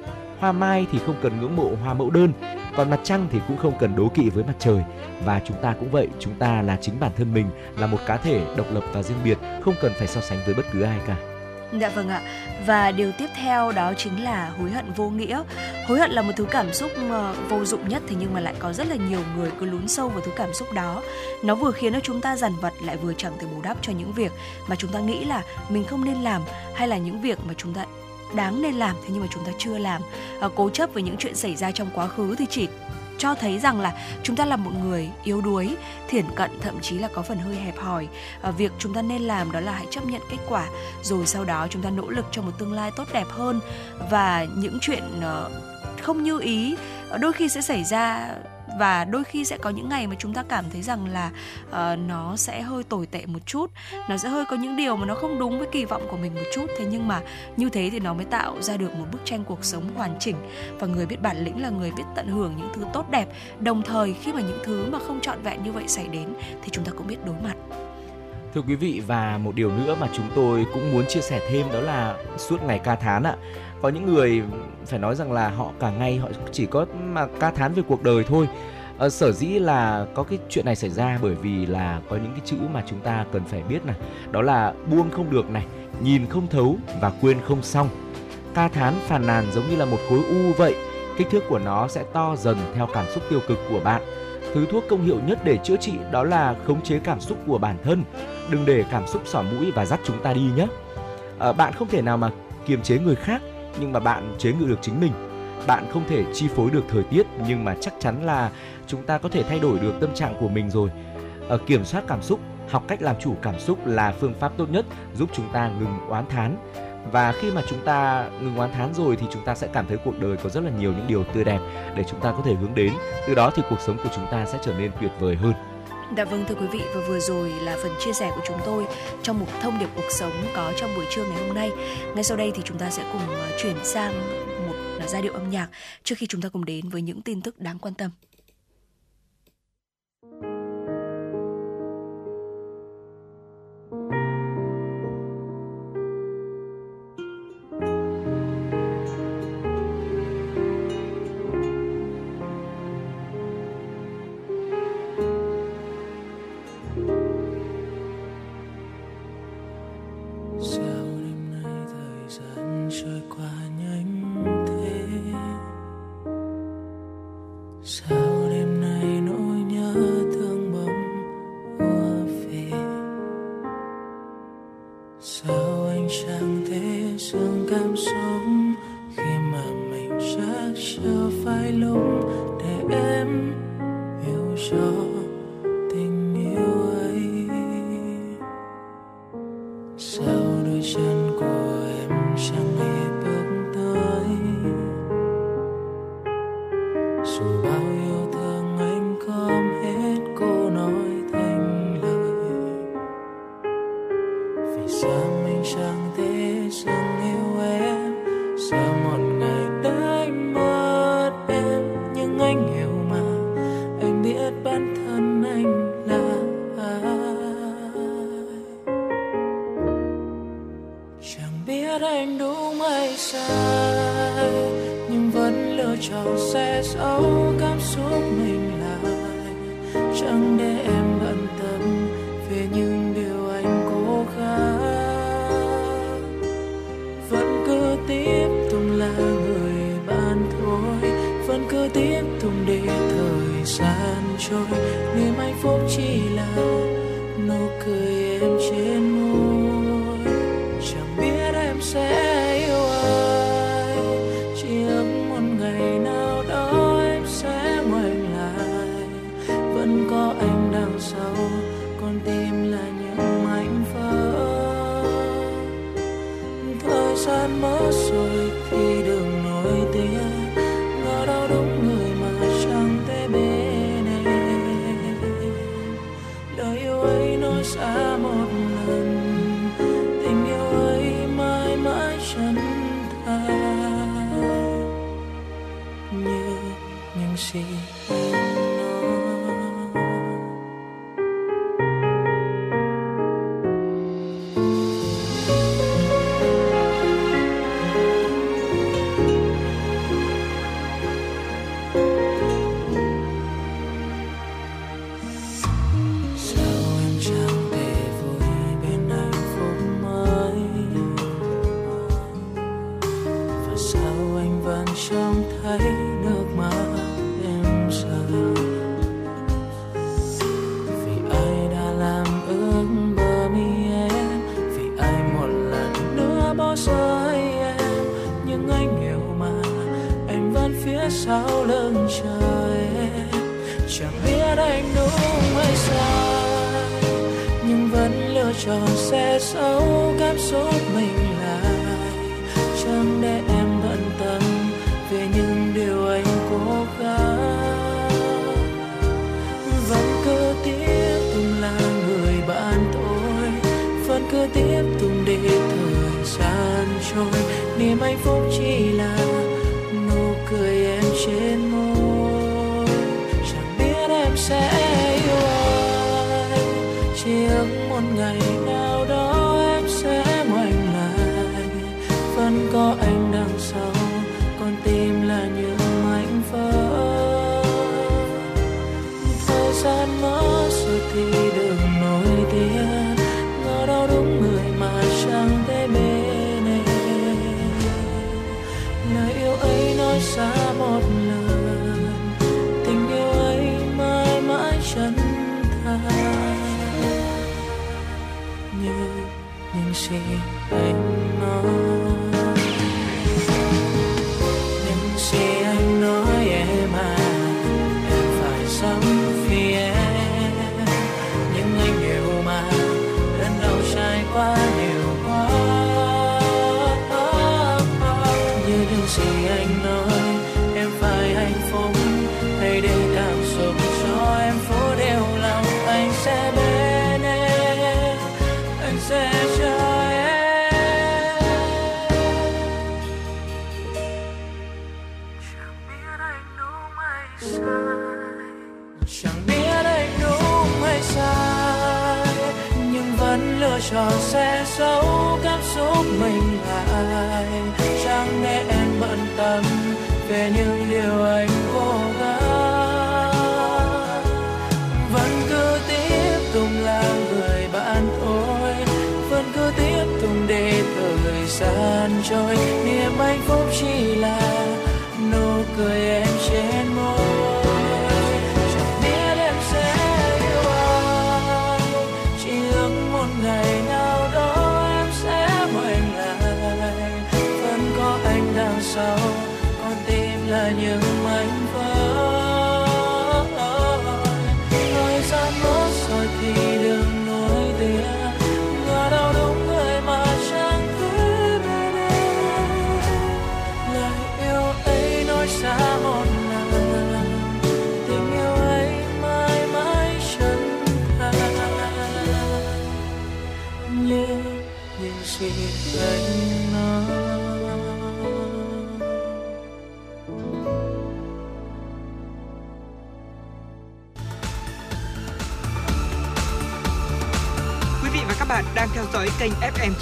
hoa mai thì không cần ngưỡng mộ hoa mẫu đơn, còn mặt trăng thì cũng không cần đố kỵ với mặt trời và chúng ta cũng vậy, chúng ta là chính bản thân mình, là một cá thể độc lập và riêng biệt, không cần phải so sánh với bất cứ ai cả Dạ vâng ạ. Và điều tiếp theo đó chính là hối hận vô nghĩa. Hối hận là một thứ cảm xúc ờ, vô dụng nhất, thế nhưng mà lại có rất là nhiều người cứ lún sâu vào thứ cảm xúc đó. Nó vừa khiến cho chúng ta dằn vặt, lại vừa chẳng thể bù đắp cho những việc mà chúng ta nghĩ là mình không nên làm, hay là những việc mà chúng ta đáng nên làm thế nhưng mà chúng ta chưa làm. À, cố chấp với những chuyện xảy ra trong quá khứ thì chỉ cho thấy rằng là chúng ta là một người yếu đuối thiển cận thậm chí là có phần hơi hẹp hòi à, việc chúng ta nên làm đó là hãy chấp nhận kết quả rồi sau đó chúng ta nỗ lực cho một tương lai tốt đẹp hơn và những chuyện uh, không như ý đôi khi sẽ xảy ra và đôi khi sẽ có những ngày mà chúng ta cảm thấy rằng là uh, nó sẽ hơi tồi tệ một chút. Nó sẽ hơi có những điều mà nó không đúng với kỳ vọng của mình một chút. Thế nhưng mà như thế thì nó mới tạo ra được một bức tranh cuộc sống hoàn chỉnh. Và người biết bản lĩnh là người biết tận hưởng những thứ tốt đẹp. Đồng thời khi mà những thứ mà không trọn vẹn như vậy xảy đến thì chúng ta cũng biết đối mặt. Thưa quý vị và một điều nữa mà chúng tôi cũng muốn chia sẻ thêm đó là suốt ngày ca thán ạ có những người phải nói rằng là họ cả ngày họ chỉ có mà ca thán về cuộc đời thôi. À, sở dĩ là có cái chuyện này xảy ra bởi vì là có những cái chữ mà chúng ta cần phải biết này. Đó là buông không được này nhìn không thấu và quên không xong. Ca thán phàn nàn giống như là một khối u vậy kích thước của nó sẽ to dần theo cảm xúc tiêu cực của bạn. Thứ thuốc công hiệu nhất để chữa trị đó là khống chế cảm xúc của bản thân. Đừng để cảm xúc xỏ mũi và dắt chúng ta đi nhé. À, bạn không thể nào mà kiềm chế người khác nhưng mà bạn chế ngự được chính mình. Bạn không thể chi phối được thời tiết, nhưng mà chắc chắn là chúng ta có thể thay đổi được tâm trạng của mình rồi. Ở kiểm soát cảm xúc, học cách làm chủ cảm xúc là phương pháp tốt nhất giúp chúng ta ngừng oán thán. Và khi mà chúng ta ngừng oán thán rồi thì chúng ta sẽ cảm thấy cuộc đời có rất là nhiều những điều tươi đẹp để chúng ta có thể hướng đến. Từ đó thì cuộc sống của chúng ta sẽ trở nên tuyệt vời hơn. Dạ vâng thưa quý vị, và vừa rồi là phần chia sẻ của chúng tôi trong một thông điệp cuộc sống có trong buổi trưa ngày hôm nay. Ngay sau đây thì chúng ta sẽ cùng à, chuyển sang một à, giai điệu âm nhạc trước khi chúng ta cùng đến với những tin tức đáng quan tâm.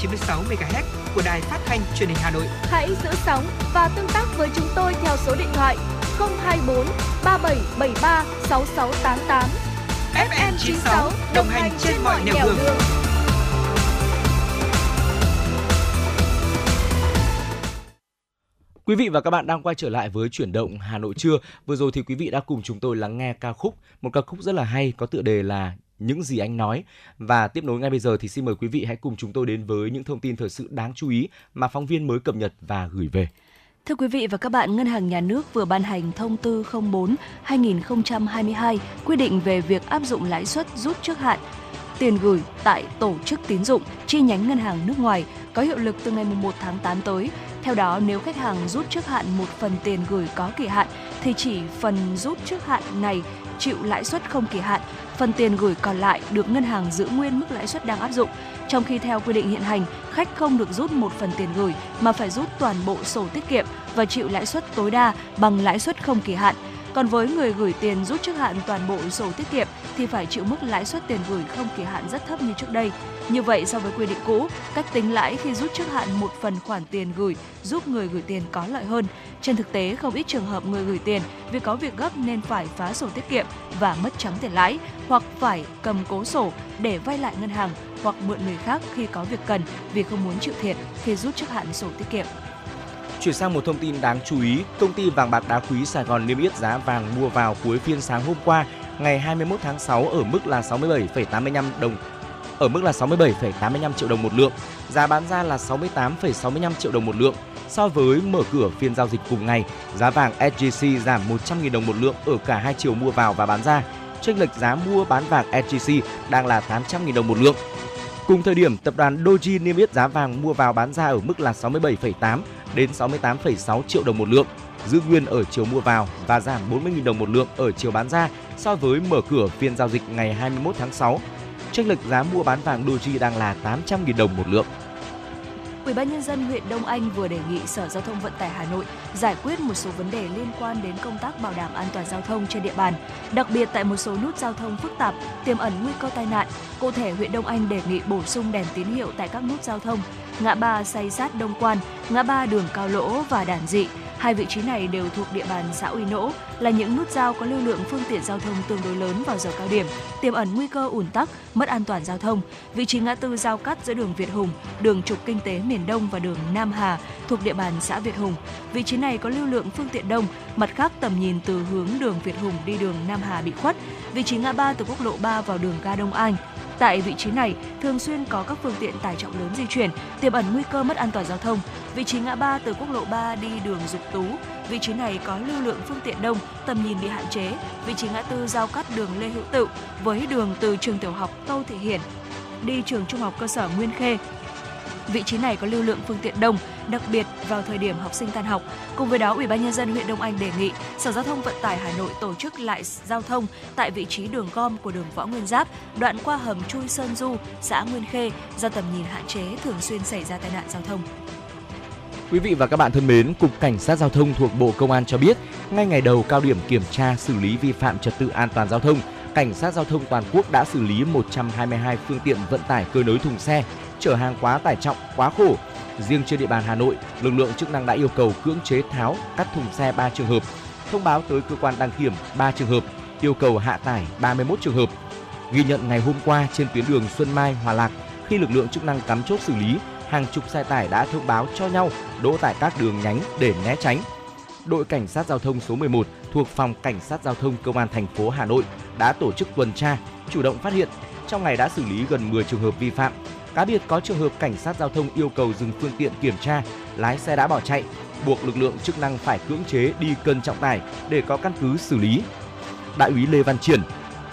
96 MHz của Đài Phát thanh Truyền hình Hà Nội. Hãy giữ sóng và tương tác với chúng tôi theo số điện thoại 024 3773 6688. FM 96 đồng hành trên mọi nẻo đường. đường. Quý vị và các bạn đang quay trở lại với chuyển động Hà Nội trưa. Vừa rồi thì quý vị đã cùng chúng tôi lắng nghe ca khúc, một ca khúc rất là hay có tựa đề là những gì anh nói và tiếp nối ngay bây giờ thì xin mời quý vị hãy cùng chúng tôi đến với những thông tin thời sự đáng chú ý mà phóng viên mới cập nhật và gửi về. Thưa quý vị và các bạn, Ngân hàng Nhà nước vừa ban hành thông tư 04/2022 quy định về việc áp dụng lãi suất rút trước hạn tiền gửi tại tổ chức tín dụng chi nhánh ngân hàng nước ngoài có hiệu lực từ ngày 1 tháng 8 tới. Theo đó, nếu khách hàng rút trước hạn một phần tiền gửi có kỳ hạn thì chỉ phần rút trước hạn này chịu lãi suất không kỳ hạn, phần tiền gửi còn lại được ngân hàng giữ nguyên mức lãi suất đang áp dụng. Trong khi theo quy định hiện hành, khách không được rút một phần tiền gửi mà phải rút toàn bộ sổ tiết kiệm và chịu lãi suất tối đa bằng lãi suất không kỳ hạn. Còn với người gửi tiền rút trước hạn toàn bộ sổ tiết kiệm thì phải chịu mức lãi suất tiền gửi không kỳ hạn rất thấp như trước đây. Như vậy so với quy định cũ, cách tính lãi khi rút trước hạn một phần khoản tiền gửi giúp người gửi tiền có lợi hơn. Trên thực tế, không ít trường hợp người gửi tiền vì có việc gấp nên phải phá sổ tiết kiệm và mất trắng tiền lãi hoặc phải cầm cố sổ để vay lại ngân hàng hoặc mượn người khác khi có việc cần vì không muốn chịu thiệt khi rút trước hạn sổ tiết kiệm. Chuyển sang một thông tin đáng chú ý, công ty vàng bạc đá quý Sài Gòn niêm yết giá vàng mua vào cuối phiên sáng hôm qua, ngày 21 tháng 6 ở mức là 67,85 đồng ở mức là 67,85 triệu đồng một lượng, giá bán ra là 68,65 triệu đồng một lượng. So với mở cửa phiên giao dịch cùng ngày, giá vàng SJC giảm 100.000 đồng một lượng ở cả hai chiều mua vào và bán ra. Chênh lệch giá mua bán vàng SJC đang là 800.000 đồng một lượng. Cùng thời điểm, tập đoàn Doji niêm yết giá vàng mua vào bán ra ở mức là 67,8 đến 68,6 triệu đồng một lượng, giữ nguyên ở chiều mua vào và giảm 40.000 đồng một lượng ở chiều bán ra so với mở cửa phiên giao dịch ngày 21 tháng 6. Chênh lệch giá mua bán vàng Doji đang là 800.000 đồng một lượng. Ủy ban nhân dân huyện Đông Anh vừa đề nghị Sở Giao thông Vận tải Hà Nội giải quyết một số vấn đề liên quan đến công tác bảo đảm an toàn giao thông trên địa bàn, đặc biệt tại một số nút giao thông phức tạp, tiềm ẩn nguy cơ tai nạn. Cụ thể, huyện Đông Anh đề nghị bổ sung đèn tín hiệu tại các nút giao thông, ngã ba say sát Đông Quan, ngã ba đường Cao Lỗ và Đàn Dị, Hai vị trí này đều thuộc địa bàn xã Uy Nỗ, là những nút giao có lưu lượng phương tiện giao thông tương đối lớn vào giờ cao điểm, tiềm ẩn nguy cơ ùn tắc, mất an toàn giao thông. Vị trí ngã tư giao cắt giữa đường Việt Hùng, đường trục kinh tế miền Đông và đường Nam Hà thuộc địa bàn xã Việt Hùng. Vị trí này có lưu lượng phương tiện đông, mặt khác tầm nhìn từ hướng đường Việt Hùng đi đường Nam Hà bị khuất. Vị trí ngã ba từ quốc lộ 3 vào đường ga Đông Anh, Tại vị trí này, thường xuyên có các phương tiện tải trọng lớn di chuyển, tiềm ẩn nguy cơ mất an toàn giao thông. Vị trí ngã ba từ quốc lộ 3 đi đường Dục Tú, vị trí này có lưu lượng phương tiện đông, tầm nhìn bị hạn chế. Vị trí ngã tư giao cắt đường Lê Hữu Tự với đường từ trường tiểu học Tô Thị Hiển đi trường trung học cơ sở Nguyên Khê Vị trí này có lưu lượng phương tiện đông, đặc biệt vào thời điểm học sinh tan học. Cùng với đó, Ủy ban nhân dân huyện Đông Anh đề nghị Sở Giao thông Vận tải Hà Nội tổ chức lại giao thông tại vị trí đường gom của đường Võ Nguyên Giáp, đoạn qua hầm Chui Sơn Du, xã Nguyên Khê do tầm nhìn hạn chế thường xuyên xảy ra tai nạn giao thông. Quý vị và các bạn thân mến, Cục Cảnh sát Giao thông thuộc Bộ Công an cho biết, ngay ngày đầu cao điểm kiểm tra xử lý vi phạm trật tự an toàn giao thông, Cảnh sát Giao thông toàn quốc đã xử lý 122 phương tiện vận tải cơi nới thùng xe, chở hàng quá tải trọng, quá khổ. Riêng trên địa bàn Hà Nội, lực lượng chức năng đã yêu cầu cưỡng chế tháo, cắt thùng xe 3 trường hợp, thông báo tới cơ quan đăng kiểm 3 trường hợp, yêu cầu hạ tải 31 trường hợp. Ghi nhận ngày hôm qua trên tuyến đường Xuân Mai Hòa Lạc, khi lực lượng chức năng cắm chốt xử lý, hàng chục xe tải đã thông báo cho nhau đỗ tại các đường nhánh để né tránh. Đội cảnh sát giao thông số 11 thuộc phòng cảnh sát giao thông công an thành phố Hà Nội đã tổ chức tuần tra, chủ động phát hiện trong ngày đã xử lý gần 10 trường hợp vi phạm, Cá biệt có trường hợp cảnh sát giao thông yêu cầu dừng phương tiện kiểm tra, lái xe đã bỏ chạy, buộc lực lượng chức năng phải cưỡng chế đi cân trọng tải để có căn cứ xử lý. Đại úy Lê Văn Triển,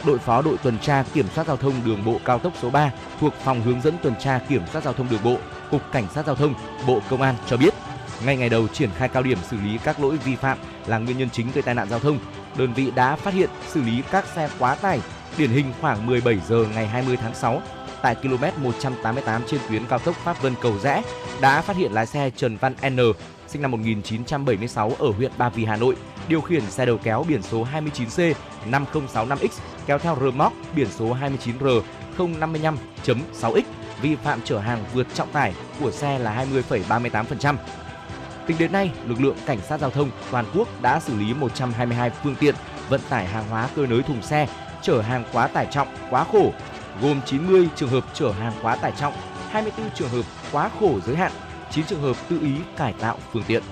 đội phó đội tuần tra kiểm soát giao thông đường bộ cao tốc số 3 thuộc phòng hướng dẫn tuần tra kiểm soát giao thông đường bộ, cục cảnh sát giao thông, Bộ Công an cho biết, ngay ngày đầu triển khai cao điểm xử lý các lỗi vi phạm là nguyên nhân chính gây tai nạn giao thông, đơn vị đã phát hiện xử lý các xe quá tải, điển hình khoảng 17 giờ ngày 20 tháng 6 tại km 188 trên tuyến cao tốc Pháp Vân Cầu Rẽ đã phát hiện lái xe Trần Văn N sinh năm 1976 ở huyện Ba Vì Hà Nội điều khiển xe đầu kéo biển số 29C 5065X kéo theo rơ móc biển số 29R 055.6X vi phạm chở hàng vượt trọng tải của xe là 20,38%. Tính đến nay, lực lượng cảnh sát giao thông toàn quốc đã xử lý 122 phương tiện vận tải hàng hóa cơi nới thùng xe chở hàng quá tải trọng, quá khổ, gồm 90 trường hợp chở hàng quá tải trọng, 24 trường hợp quá khổ giới hạn, 9 trường hợp tự ý cải tạo phương tiện.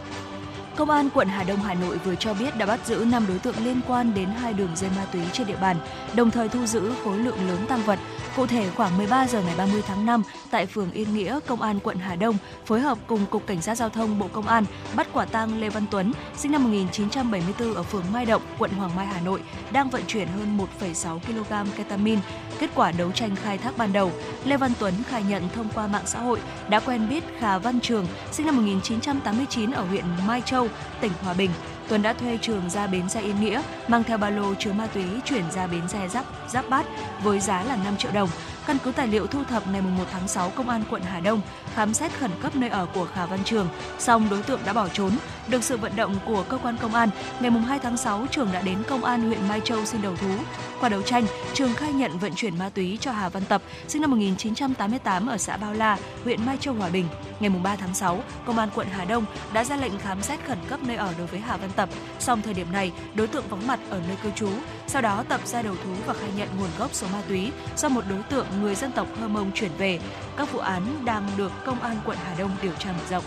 Công an quận Hà Đông Hà Nội vừa cho biết đã bắt giữ 5 đối tượng liên quan đến hai đường dây ma túy trên địa bàn, đồng thời thu giữ khối lượng lớn tăng vật. Cụ thể khoảng 13 giờ ngày 30 tháng 5 tại phường Yên Nghĩa, Công an quận Hà Đông phối hợp cùng Cục Cảnh sát Giao thông Bộ Công an bắt quả tang Lê Văn Tuấn, sinh năm 1974 ở phường Mai Động, quận Hoàng Mai, Hà Nội, đang vận chuyển hơn 1,6 kg ketamin Kết quả đấu tranh khai thác ban đầu, Lê Văn Tuấn khai nhận thông qua mạng xã hội đã quen biết Khà Văn Trường, sinh năm 1989 ở huyện Mai Châu, tỉnh Hòa Bình. Tuấn đã thuê Trường ra bến xe Yên Nghĩa, mang theo ba lô chứa ma túy chuyển ra bến xe Giáp Giáp Bát với giá là 5 triệu đồng. Căn cứ tài liệu thu thập ngày 1 tháng 6, Công an quận Hà Đông khám xét khẩn cấp nơi ở của Khả Văn Trường, song đối tượng đã bỏ trốn. Được sự vận động của cơ quan công an, ngày 2 tháng 6, Trường đã đến Công an huyện Mai Châu xin đầu thú. Qua đấu tranh, Trường khai nhận vận chuyển ma túy cho Hà Văn Tập, sinh năm 1988 ở xã Bao La, huyện Mai Châu, Hòa Bình. Ngày 3 tháng 6, Công an quận Hà Đông đã ra lệnh khám xét khẩn cấp nơi ở đối với Hà Văn Tập. Song thời điểm này, đối tượng vắng mặt ở nơi cư trú. Sau đó Tập ra đầu thú và khai nhận nguồn gốc số ma túy do một đối tượng người dân tộc Hơ Mông chuyển về. Các vụ án đang được Công an quận Hà Đông điều tra mở rộng.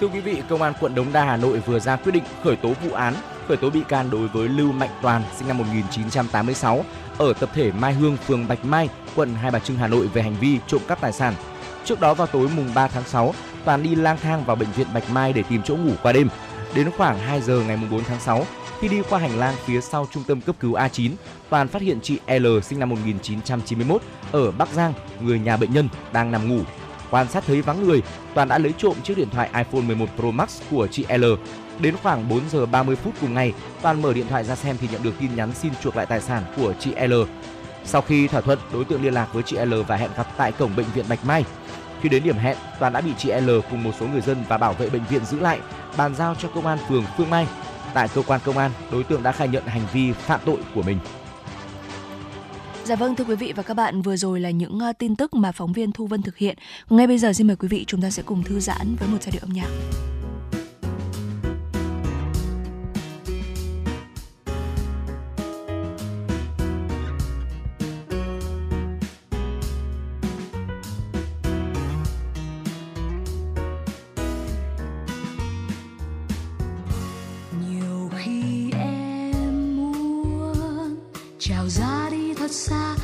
Thưa quý vị, Công an quận Đống Đa Hà Nội vừa ra quyết định khởi tố vụ án, khởi tố bị can đối với Lưu Mạnh Toàn, sinh năm 1986, ở tập thể Mai Hương, phường Bạch Mai, quận Hai Bà Trưng, Hà Nội về hành vi trộm cắp tài sản. Trước đó vào tối mùng 3 tháng 6, Toàn đi lang thang vào bệnh viện Bạch Mai để tìm chỗ ngủ qua đêm. Đến khoảng 2 giờ ngày mùng 4 tháng 6, khi đi qua hành lang phía sau trung tâm cấp cứu A9, Toàn phát hiện chị L sinh năm 1991 ở Bắc Giang, người nhà bệnh nhân đang nằm ngủ. Quan sát thấy vắng người, Toàn đã lấy trộm chiếc điện thoại iPhone 11 Pro Max của chị L. Đến khoảng 4 giờ 30 phút cùng ngày, Toàn mở điện thoại ra xem thì nhận được tin nhắn xin chuộc lại tài sản của chị L. Sau khi thỏa thuận, đối tượng liên lạc với chị L và hẹn gặp tại cổng bệnh viện Bạch Mai. Khi đến điểm hẹn, Toàn đã bị chị L cùng một số người dân và bảo vệ bệnh viện giữ lại, bàn giao cho công an phường Phương Mai. Tại cơ quan công an, đối tượng đã khai nhận hành vi phạm tội của mình. Dạ vâng thưa quý vị và các bạn, vừa rồi là những ờ, tin tức mà phóng viên Thu Vân thực hiện. Ngay bây giờ xin mời quý vị chúng ta sẽ cùng thư giãn với một giai điệu âm nhạc. Xa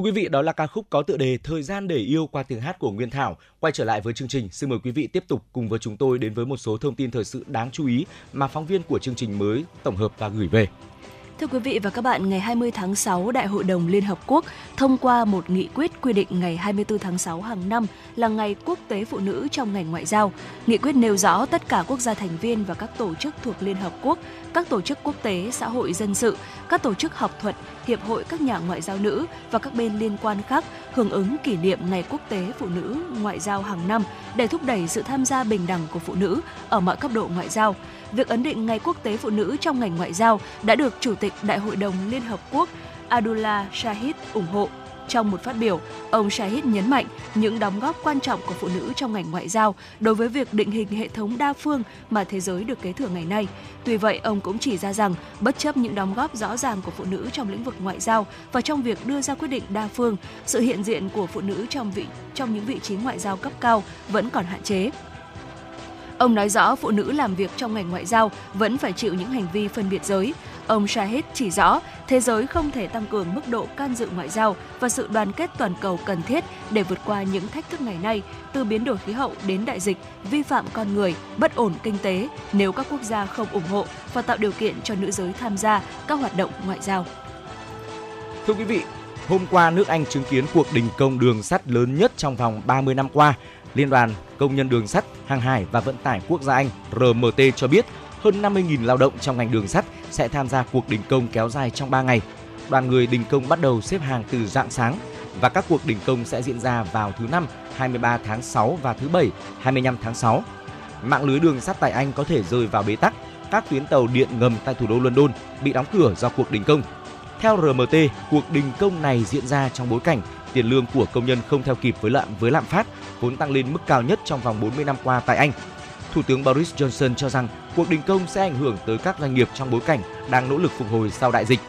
quý vị, đó là ca khúc có tựa đề Thời gian để yêu qua tiếng hát của Nguyên Thảo. Quay trở lại với chương trình, xin mời quý vị tiếp tục cùng với chúng tôi đến với một số thông tin thời sự đáng chú ý mà phóng viên của chương trình mới tổng hợp và gửi về. Thưa quý vị và các bạn, ngày 20 tháng 6, Đại hội đồng Liên Hợp Quốc thông qua một nghị quyết quy định ngày 24 tháng 6 hàng năm là ngày quốc tế phụ nữ trong ngành ngoại giao. Nghị quyết nêu rõ tất cả quốc gia thành viên và các tổ chức thuộc Liên Hợp Quốc, các tổ chức quốc tế, xã hội dân sự, các tổ chức học thuật, hiệp hội các nhà ngoại giao nữ và các bên liên quan khác hưởng ứng kỷ niệm Ngày Quốc tế Phụ nữ Ngoại giao hàng năm để thúc đẩy sự tham gia bình đẳng của phụ nữ ở mọi cấp độ ngoại giao việc ấn định Ngày Quốc tế Phụ nữ trong ngành ngoại giao đã được Chủ tịch Đại hội đồng Liên Hợp Quốc Abdullah Shahid ủng hộ. Trong một phát biểu, ông Shahid nhấn mạnh những đóng góp quan trọng của phụ nữ trong ngành ngoại giao đối với việc định hình hệ thống đa phương mà thế giới được kế thừa ngày nay. Tuy vậy, ông cũng chỉ ra rằng bất chấp những đóng góp rõ ràng của phụ nữ trong lĩnh vực ngoại giao và trong việc đưa ra quyết định đa phương, sự hiện diện của phụ nữ trong vị trong những vị trí ngoại giao cấp cao vẫn còn hạn chế. Ông nói rõ phụ nữ làm việc trong ngành ngoại giao vẫn phải chịu những hành vi phân biệt giới. Ông Shahid chỉ rõ thế giới không thể tăng cường mức độ can dự ngoại giao và sự đoàn kết toàn cầu cần thiết để vượt qua những thách thức ngày nay, từ biến đổi khí hậu đến đại dịch, vi phạm con người, bất ổn kinh tế nếu các quốc gia không ủng hộ và tạo điều kiện cho nữ giới tham gia các hoạt động ngoại giao. Thưa quý vị, hôm qua nước Anh chứng kiến cuộc đình công đường sắt lớn nhất trong vòng 30 năm qua. Liên đoàn Công nhân Đường sắt, Hàng hải và Vận tải Quốc gia Anh RMT cho biết hơn 50.000 lao động trong ngành đường sắt sẽ tham gia cuộc đình công kéo dài trong 3 ngày. Đoàn người đình công bắt đầu xếp hàng từ rạng sáng và các cuộc đình công sẽ diễn ra vào thứ năm 23 tháng 6 và thứ bảy 25 tháng 6. Mạng lưới đường sắt tại Anh có thể rơi vào bế tắc. Các tuyến tàu điện ngầm tại thủ đô London bị đóng cửa do cuộc đình công. Theo RMT, cuộc đình công này diễn ra trong bối cảnh tiền lương của công nhân không theo kịp với lạm với lạm phát, vốn tăng lên mức cao nhất trong vòng 40 năm qua tại Anh. Thủ tướng Boris Johnson cho rằng cuộc đình công sẽ ảnh hưởng tới các doanh nghiệp trong bối cảnh đang nỗ lực phục hồi sau đại dịch.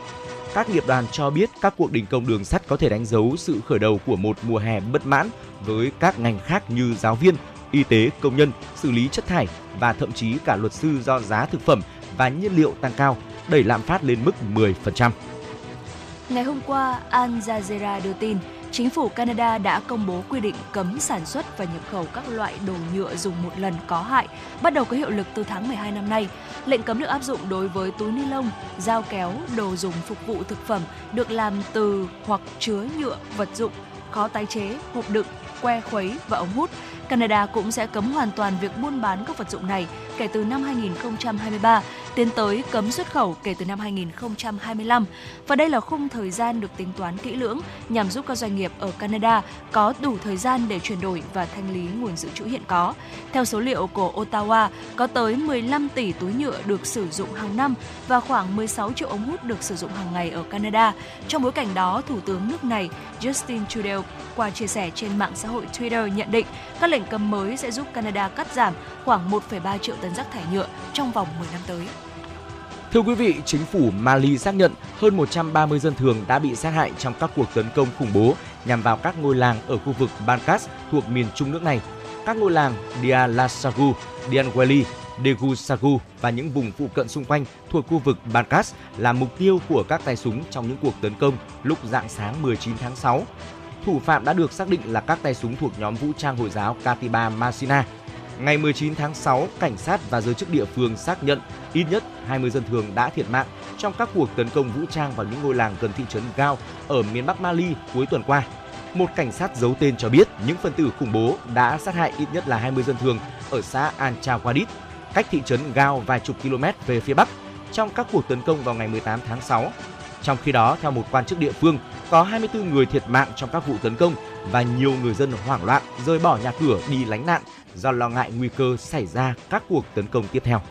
Các nghiệp đoàn cho biết các cuộc đình công đường sắt có thể đánh dấu sự khởi đầu của một mùa hè bất mãn với các ngành khác như giáo viên, y tế, công nhân, xử lý chất thải và thậm chí cả luật sư do giá thực phẩm và nhiên liệu tăng cao, đẩy lạm phát lên mức 10%. Ngày hôm qua, Al Jazeera đưa tin, chính phủ Canada đã công bố quy định cấm sản xuất và nhập khẩu các loại đồ nhựa dùng một lần có hại, bắt đầu có hiệu lực từ tháng 12 năm nay. Lệnh cấm được áp dụng đối với túi ni lông, dao kéo, đồ dùng phục vụ thực phẩm được làm từ hoặc chứa nhựa vật dụng, khó tái chế, hộp đựng, que khuấy và ống hút. Canada cũng sẽ cấm hoàn toàn việc buôn bán các vật dụng này kể từ năm 2023, tiến tới cấm xuất khẩu kể từ năm 2025. Và đây là khung thời gian được tính toán kỹ lưỡng nhằm giúp các doanh nghiệp ở Canada có đủ thời gian để chuyển đổi và thanh lý nguồn dự trữ hiện có. Theo số liệu của Ottawa, có tới 15 tỷ túi nhựa được sử dụng hàng năm và khoảng 16 triệu ống hút được sử dụng hàng ngày ở Canada. Trong bối cảnh đó, Thủ tướng nước này Justin Trudeau qua chia sẻ trên mạng xã hội Twitter nhận định các lệnh cấm mới sẽ giúp Canada cắt giảm khoảng 1,3 triệu tấn rác thải nhựa trong vòng 10 năm tới. Thưa quý vị, chính phủ Mali xác nhận hơn 130 dân thường đã bị sát hại trong các cuộc tấn công khủng bố nhằm vào các ngôi làng ở khu vực Bankas thuộc miền trung nước này. Các ngôi làng Dialasagu, Dianweli, Degusagu và những vùng phụ cận xung quanh thuộc khu vực Bankas là mục tiêu của các tay súng trong những cuộc tấn công lúc dạng sáng 19 tháng 6. Thủ phạm đã được xác định là các tay súng thuộc nhóm vũ trang Hồi giáo Katiba Masina. Ngày 19 tháng 6, cảnh sát và giới chức địa phương xác nhận ít nhất 20 dân thường đã thiệt mạng trong các cuộc tấn công vũ trang vào những ngôi làng gần thị trấn Gao ở miền Bắc Mali cuối tuần qua. Một cảnh sát giấu tên cho biết những phần tử khủng bố đã sát hại ít nhất là 20 dân thường ở xã Anchawadit, cách thị trấn Gao vài chục km về phía bắc trong các cuộc tấn công vào ngày 18 tháng 6. Trong khi đó, theo một quan chức địa phương, có 24 người thiệt mạng trong các vụ tấn công và nhiều người dân hoảng loạn rời bỏ nhà cửa đi lánh nạn do lo ngại nguy cơ xảy ra các cuộc tấn công tiếp theo.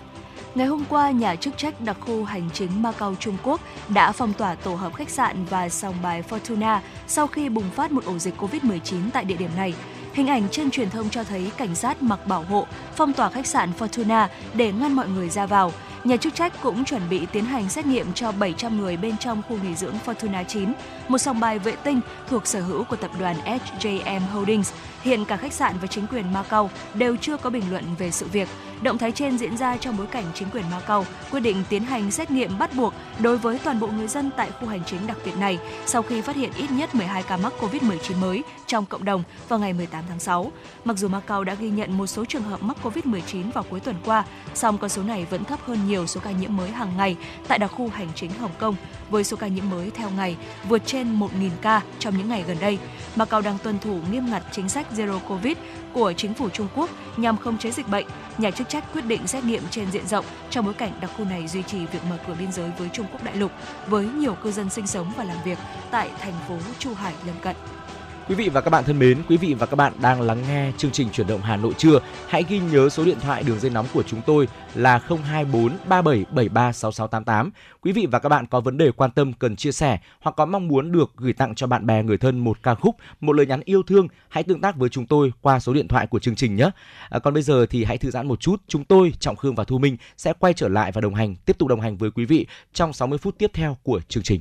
Ngày hôm qua, nhà chức trách đặc khu hành chính Macau Trung Quốc đã phong tỏa tổ hợp khách sạn và sòng bài Fortuna sau khi bùng phát một ổ dịch COVID-19 tại địa điểm này. Hình ảnh trên truyền thông cho thấy cảnh sát mặc bảo hộ phong tỏa khách sạn Fortuna để ngăn mọi người ra vào. Nhà chức trách cũng chuẩn bị tiến hành xét nghiệm cho 700 người bên trong khu nghỉ dưỡng Fortuna 9, một sòng bài vệ tinh thuộc sở hữu của tập đoàn SJM Holdings. Hiện cả khách sạn và chính quyền Macau đều chưa có bình luận về sự việc. Động thái trên diễn ra trong bối cảnh chính quyền Macau quyết định tiến hành xét nghiệm bắt buộc đối với toàn bộ người dân tại khu hành chính đặc biệt này sau khi phát hiện ít nhất 12 ca mắc COVID-19 mới trong cộng đồng vào ngày 18 tháng 6. Mặc dù Macau đã ghi nhận một số trường hợp mắc COVID-19 vào cuối tuần qua, song con số này vẫn thấp hơn nhiều nhiều số ca nhiễm mới hàng ngày tại đặc khu hành chính Hồng Kông, với số ca nhiễm mới theo ngày vượt trên 1.000 ca trong những ngày gần đây. Macau đang tuân thủ nghiêm ngặt chính sách Zero Covid của chính phủ Trung Quốc nhằm khống chế dịch bệnh. Nhà chức trách quyết định xét nghiệm trên diện rộng trong bối cảnh đặc khu này duy trì việc mở cửa biên giới với Trung Quốc đại lục với nhiều cư dân sinh sống và làm việc tại thành phố Chu Hải lân cận. Quý vị và các bạn thân mến, quý vị và các bạn đang lắng nghe chương trình chuyển động Hà Nội trưa. Hãy ghi nhớ số điện thoại đường dây nóng của chúng tôi là 024 3773 6688. Quý vị và các bạn có vấn đề quan tâm cần chia sẻ hoặc có mong muốn được gửi tặng cho bạn bè người thân một ca khúc, một lời nhắn yêu thương, hãy tương tác với chúng tôi qua số điện thoại của chương trình nhé. À, còn bây giờ thì hãy thư giãn một chút, chúng tôi Trọng Khương và Thu Minh sẽ quay trở lại và đồng hành, tiếp tục đồng hành với quý vị trong 60 phút tiếp theo của chương trình.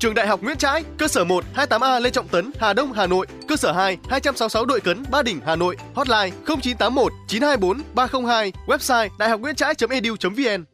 Trường Đại học Nguyễn Trãi, cơ sở 1 28A Lê Trọng Tấn, Hà Đông, Hà Nội, cơ sở 2 266 Đội Cấn, Ba Đình, Hà Nội, hotline 0981 924 302, website đại học nguyễn trãi.edu.vn.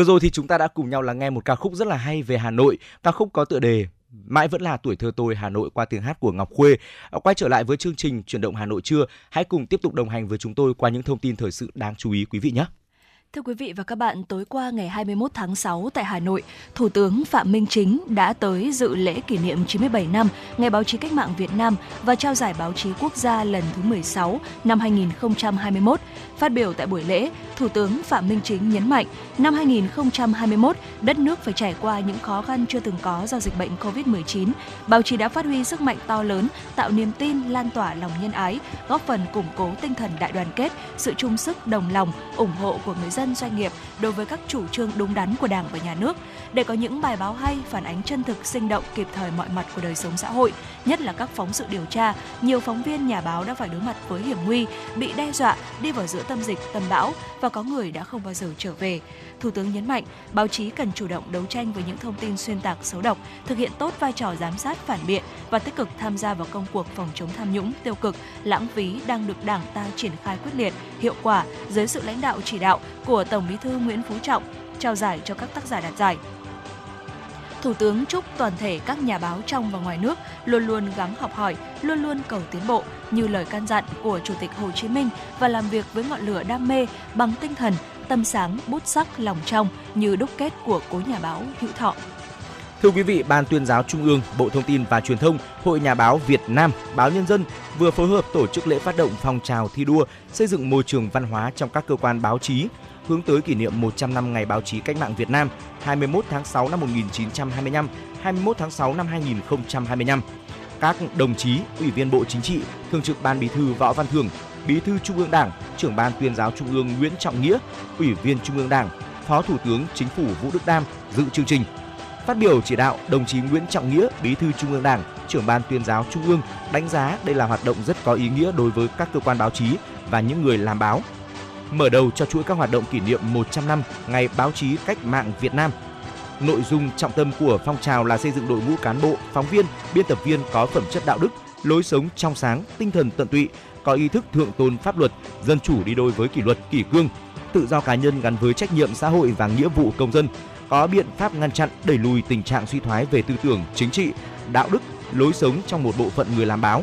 Vừa rồi thì chúng ta đã cùng nhau lắng nghe một ca khúc rất là hay về Hà Nội. Ca khúc có tựa đề Mãi vẫn là tuổi thơ tôi Hà Nội qua tiếng hát của Ngọc Khuê. À, quay trở lại với chương trình chuyển động Hà Nội trưa, hãy cùng tiếp tục đồng hành với chúng tôi qua những thông tin thời sự đáng chú ý quý vị nhé. Thưa quý vị và các bạn, tối qua ngày 21 tháng 6 tại Hà Nội, Thủ tướng Phạm Minh Chính đã tới dự lễ kỷ niệm 97 năm Ngày báo chí cách mạng Việt Nam và trao giải báo chí quốc gia lần thứ 16 năm 2021. Phát biểu tại buổi lễ, Thủ tướng Phạm Minh Chính nhấn mạnh, năm 2021, đất nước phải trải qua những khó khăn chưa từng có do dịch bệnh COVID-19. Báo chí đã phát huy sức mạnh to lớn, tạo niềm tin, lan tỏa lòng nhân ái, góp phần củng cố tinh thần đại đoàn kết, sự chung sức đồng lòng, ủng hộ của người dân doanh nghiệp đối với các chủ trương đúng đắn của Đảng và Nhà nước. Để có những bài báo hay, phản ánh chân thực, sinh động, kịp thời mọi mặt của đời sống xã hội, nhất là các phóng sự điều tra, nhiều phóng viên nhà báo đã phải đối mặt với hiểm nguy, bị đe dọa, đi vào giữa tâm dịch, tâm bão và có người đã không bao giờ trở về. Thủ tướng nhấn mạnh, báo chí cần chủ động đấu tranh với những thông tin xuyên tạc xấu độc, thực hiện tốt vai trò giám sát phản biện và tích cực tham gia vào công cuộc phòng chống tham nhũng, tiêu cực, lãng phí đang được Đảng ta triển khai quyết liệt, hiệu quả dưới sự lãnh đạo chỉ đạo của Tổng Bí thư Nguyễn Phú Trọng, trao giải cho các tác giả đạt giải. Thủ tướng chúc toàn thể các nhà báo trong và ngoài nước luôn luôn gắng học hỏi, luôn luôn cầu tiến bộ như lời căn dặn của Chủ tịch Hồ Chí Minh và làm việc với ngọn lửa đam mê bằng tinh thần tâm sáng, bút sắc, lòng trong như đúc kết của cố nhà báo Hữu Thọ. Thưa quý vị, Ban tuyên giáo Trung ương, Bộ Thông tin và Truyền thông, Hội Nhà báo Việt Nam, Báo Nhân dân vừa phối hợp tổ chức lễ phát động phong trào thi đua xây dựng môi trường văn hóa trong các cơ quan báo chí, hướng tới kỷ niệm 100 năm Ngày báo chí cách mạng Việt Nam 21 tháng 6 năm 1925, 21 tháng 6 năm 2025. Các đồng chí, Ủy viên Bộ Chính trị, Thường trực Ban Bí thư Võ Văn Thưởng, Bí thư Trung ương Đảng, Trưởng ban Tuyên giáo Trung ương Nguyễn Trọng Nghĩa, Ủy viên Trung ương Đảng, Phó Thủ tướng Chính phủ Vũ Đức Đam dự chương trình. Phát biểu chỉ đạo, đồng chí Nguyễn Trọng Nghĩa, Bí thư Trung ương Đảng, Trưởng ban Tuyên giáo Trung ương đánh giá đây là hoạt động rất có ý nghĩa đối với các cơ quan báo chí và những người làm báo. Mở đầu cho chuỗi các hoạt động kỷ niệm 100 năm Ngày báo chí cách mạng Việt Nam. Nội dung trọng tâm của phong trào là xây dựng đội ngũ cán bộ, phóng viên, biên tập viên có phẩm chất đạo đức, lối sống trong sáng, tinh thần tận tụy, có ý thức thượng tôn pháp luật, dân chủ đi đôi với kỷ luật kỷ cương, tự do cá nhân gắn với trách nhiệm xã hội và nghĩa vụ công dân, có biện pháp ngăn chặn đẩy lùi tình trạng suy thoái về tư tưởng, chính trị, đạo đức, lối sống trong một bộ phận người làm báo.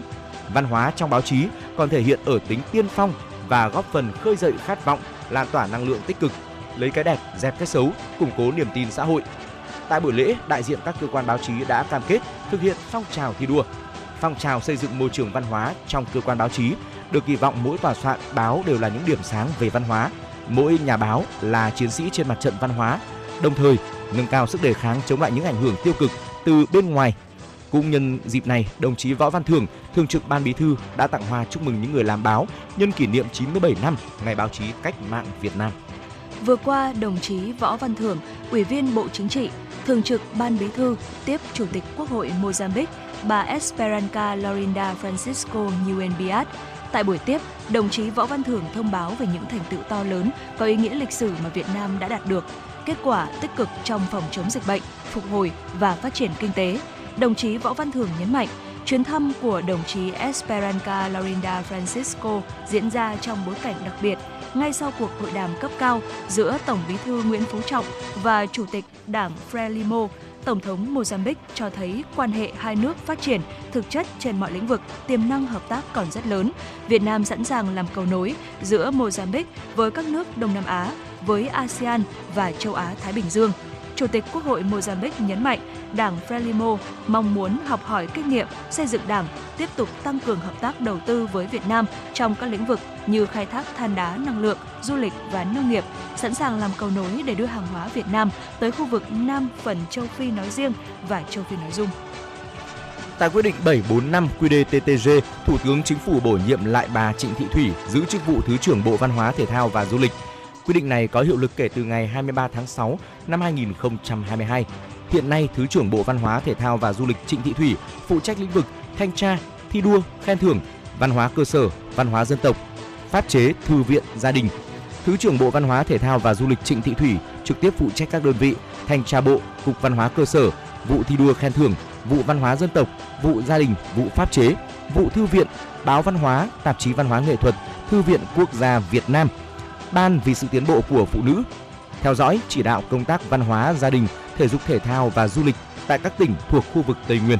Văn hóa trong báo chí còn thể hiện ở tính tiên phong và góp phần khơi dậy khát vọng, lan tỏa năng lượng tích cực, lấy cái đẹp dẹp cái xấu, củng cố niềm tin xã hội. Tại buổi lễ, đại diện các cơ quan báo chí đã cam kết thực hiện phong trào thi đua, phong trào xây dựng môi trường văn hóa trong cơ quan báo chí được kỳ vọng mỗi tòa soạn báo đều là những điểm sáng về văn hóa, mỗi nhà báo là chiến sĩ trên mặt trận văn hóa, đồng thời nâng cao sức đề kháng chống lại những ảnh hưởng tiêu cực từ bên ngoài. Cũng nhân dịp này, đồng chí Võ Văn Thưởng, Thường trực Ban Bí thư đã tặng hoa chúc mừng những người làm báo nhân kỷ niệm 97 năm Ngày báo chí cách mạng Việt Nam. Vừa qua, đồng chí Võ Văn Thưởng, Ủy viên Bộ Chính trị, Thường trực Ban Bí thư tiếp Chủ tịch Quốc hội Mozambique bà Esperanca Lorinda Francisco Nguyenbiat. Tại buổi tiếp, đồng chí Võ Văn Thưởng thông báo về những thành tựu to lớn có ý nghĩa lịch sử mà Việt Nam đã đạt được, kết quả tích cực trong phòng chống dịch bệnh, phục hồi và phát triển kinh tế. Đồng chí Võ Văn Thưởng nhấn mạnh, chuyến thăm của đồng chí Esperanca Lorinda Francisco diễn ra trong bối cảnh đặc biệt, ngay sau cuộc hội đàm cấp cao giữa Tổng bí thư Nguyễn Phú Trọng và Chủ tịch Đảng Frelimo Tổng thống Mozambique cho thấy quan hệ hai nước phát triển thực chất trên mọi lĩnh vực, tiềm năng hợp tác còn rất lớn. Việt Nam sẵn sàng làm cầu nối giữa Mozambique với các nước Đông Nam Á, với ASEAN và châu Á Thái Bình Dương. Chủ tịch Quốc hội Mozambique nhấn mạnh, Đảng Frelimo mong muốn học hỏi kinh nghiệm xây dựng Đảng, tiếp tục tăng cường hợp tác đầu tư với Việt Nam trong các lĩnh vực như khai thác than đá, năng lượng, du lịch và nông nghiệp, sẵn sàng làm cầu nối để đưa hàng hóa Việt Nam tới khu vực Nam phần châu Phi nói riêng và châu Phi nói chung. Tại quyết định 745 QĐ-TTG, Thủ tướng Chính phủ bổ nhiệm lại bà Trịnh Thị Thủy giữ chức vụ Thứ trưởng Bộ Văn hóa Thể thao và Du lịch. Quy định này có hiệu lực kể từ ngày 23 tháng 6 năm 2022. Hiện nay, Thứ trưởng Bộ Văn hóa Thể thao và Du lịch Trịnh Thị Thủy phụ trách lĩnh vực thanh tra, thi đua, khen thưởng, văn hóa cơ sở, văn hóa dân tộc, pháp chế, thư viện, gia đình. Thứ trưởng Bộ Văn hóa Thể thao và Du lịch Trịnh Thị Thủy trực tiếp phụ trách các đơn vị thanh tra bộ, cục văn hóa cơ sở, vụ thi đua khen thưởng, vụ văn hóa dân tộc, vụ gia đình, vụ pháp chế, vụ thư viện, báo văn hóa, tạp chí văn hóa nghệ thuật, Thư viện Quốc gia Việt Nam, Ban vì sự tiến bộ của phụ nữ, theo dõi chỉ đạo công tác văn hóa gia đình, thể dục thể thao và du lịch tại các tỉnh thuộc khu vực Tây Nguyên.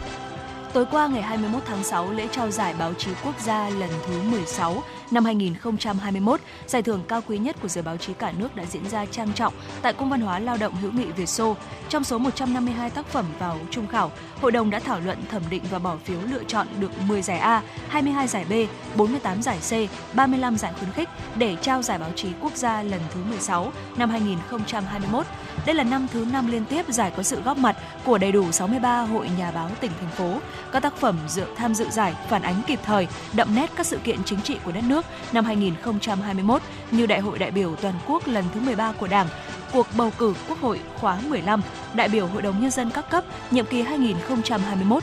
Tối qua ngày 21 tháng 6, lễ trao giải báo chí quốc gia lần thứ 16 năm 2021, giải thưởng cao quý nhất của giới báo chí cả nước đã diễn ra trang trọng tại Cung văn hóa lao động hữu nghị Việt Xô. Trong số 152 tác phẩm vào trung khảo, hội đồng đã thảo luận thẩm định và bỏ phiếu lựa chọn được 10 giải A, 22 giải B, 48 giải C, 35 giải khuyến khích để trao giải báo chí quốc gia lần thứ 16 năm 2021. Đây là năm thứ năm liên tiếp giải có sự góp mặt của đầy đủ 63 hội nhà báo tỉnh thành phố. Các tác phẩm dự tham dự giải phản ánh kịp thời, đậm nét các sự kiện chính trị của đất nước năm 2021 như Đại hội đại biểu toàn quốc lần thứ 13 của Đảng, cuộc bầu cử Quốc hội khóa 15, đại biểu Hội đồng nhân dân các cấp nhiệm kỳ 2021-2026.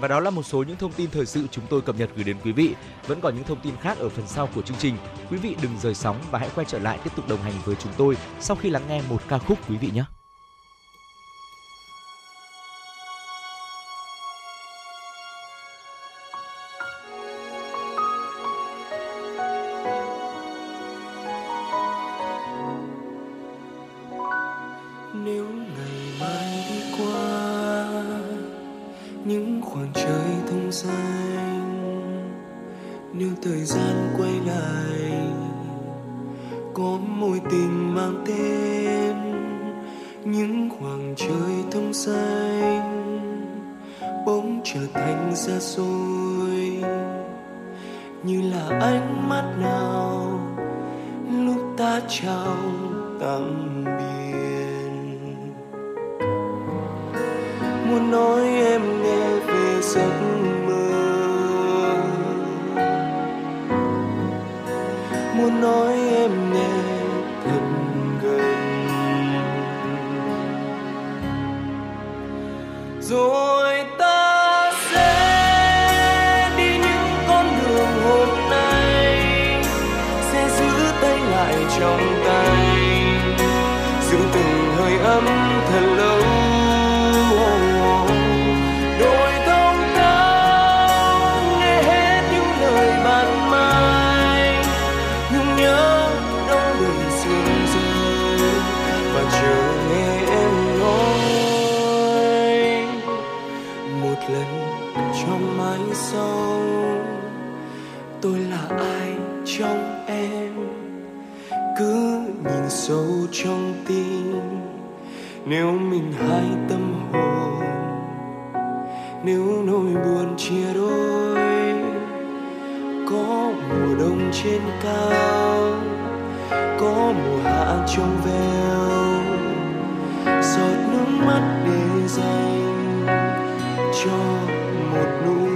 Và đó là một số những thông tin thời sự chúng tôi cập nhật gửi đến quý vị. Vẫn còn những thông tin khác ở phần sau của chương trình. Quý vị đừng rời sóng và hãy quay trở lại tiếp tục đồng hành với chúng tôi sau khi lắng nghe một ca khúc quý vị nhé. Mắt để dành cho một nụ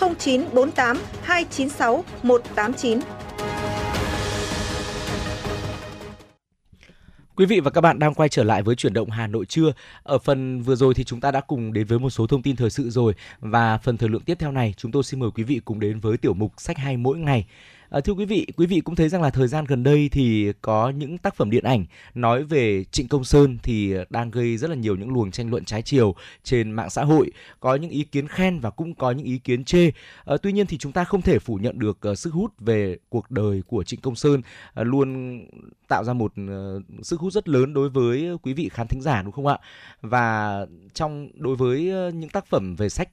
0948 296 189. Quý vị và các bạn đang quay trở lại với chuyển động Hà Nội trưa. Ở phần vừa rồi thì chúng ta đã cùng đến với một số thông tin thời sự rồi và phần thời lượng tiếp theo này, chúng tôi xin mời quý vị cùng đến với tiểu mục sách hay mỗi ngày. À, thưa quý vị, quý vị cũng thấy rằng là thời gian gần đây thì có những tác phẩm điện ảnh nói về Trịnh Công Sơn thì đang gây rất là nhiều những luồng tranh luận trái chiều trên mạng xã hội. Có những ý kiến khen và cũng có những ý kiến chê. À, tuy nhiên thì chúng ta không thể phủ nhận được uh, sức hút về cuộc đời của Trịnh Công Sơn uh, luôn tạo ra một uh, sức hút rất lớn đối với quý vị khán thính giả đúng không ạ? Và trong đối với uh, những tác phẩm về sách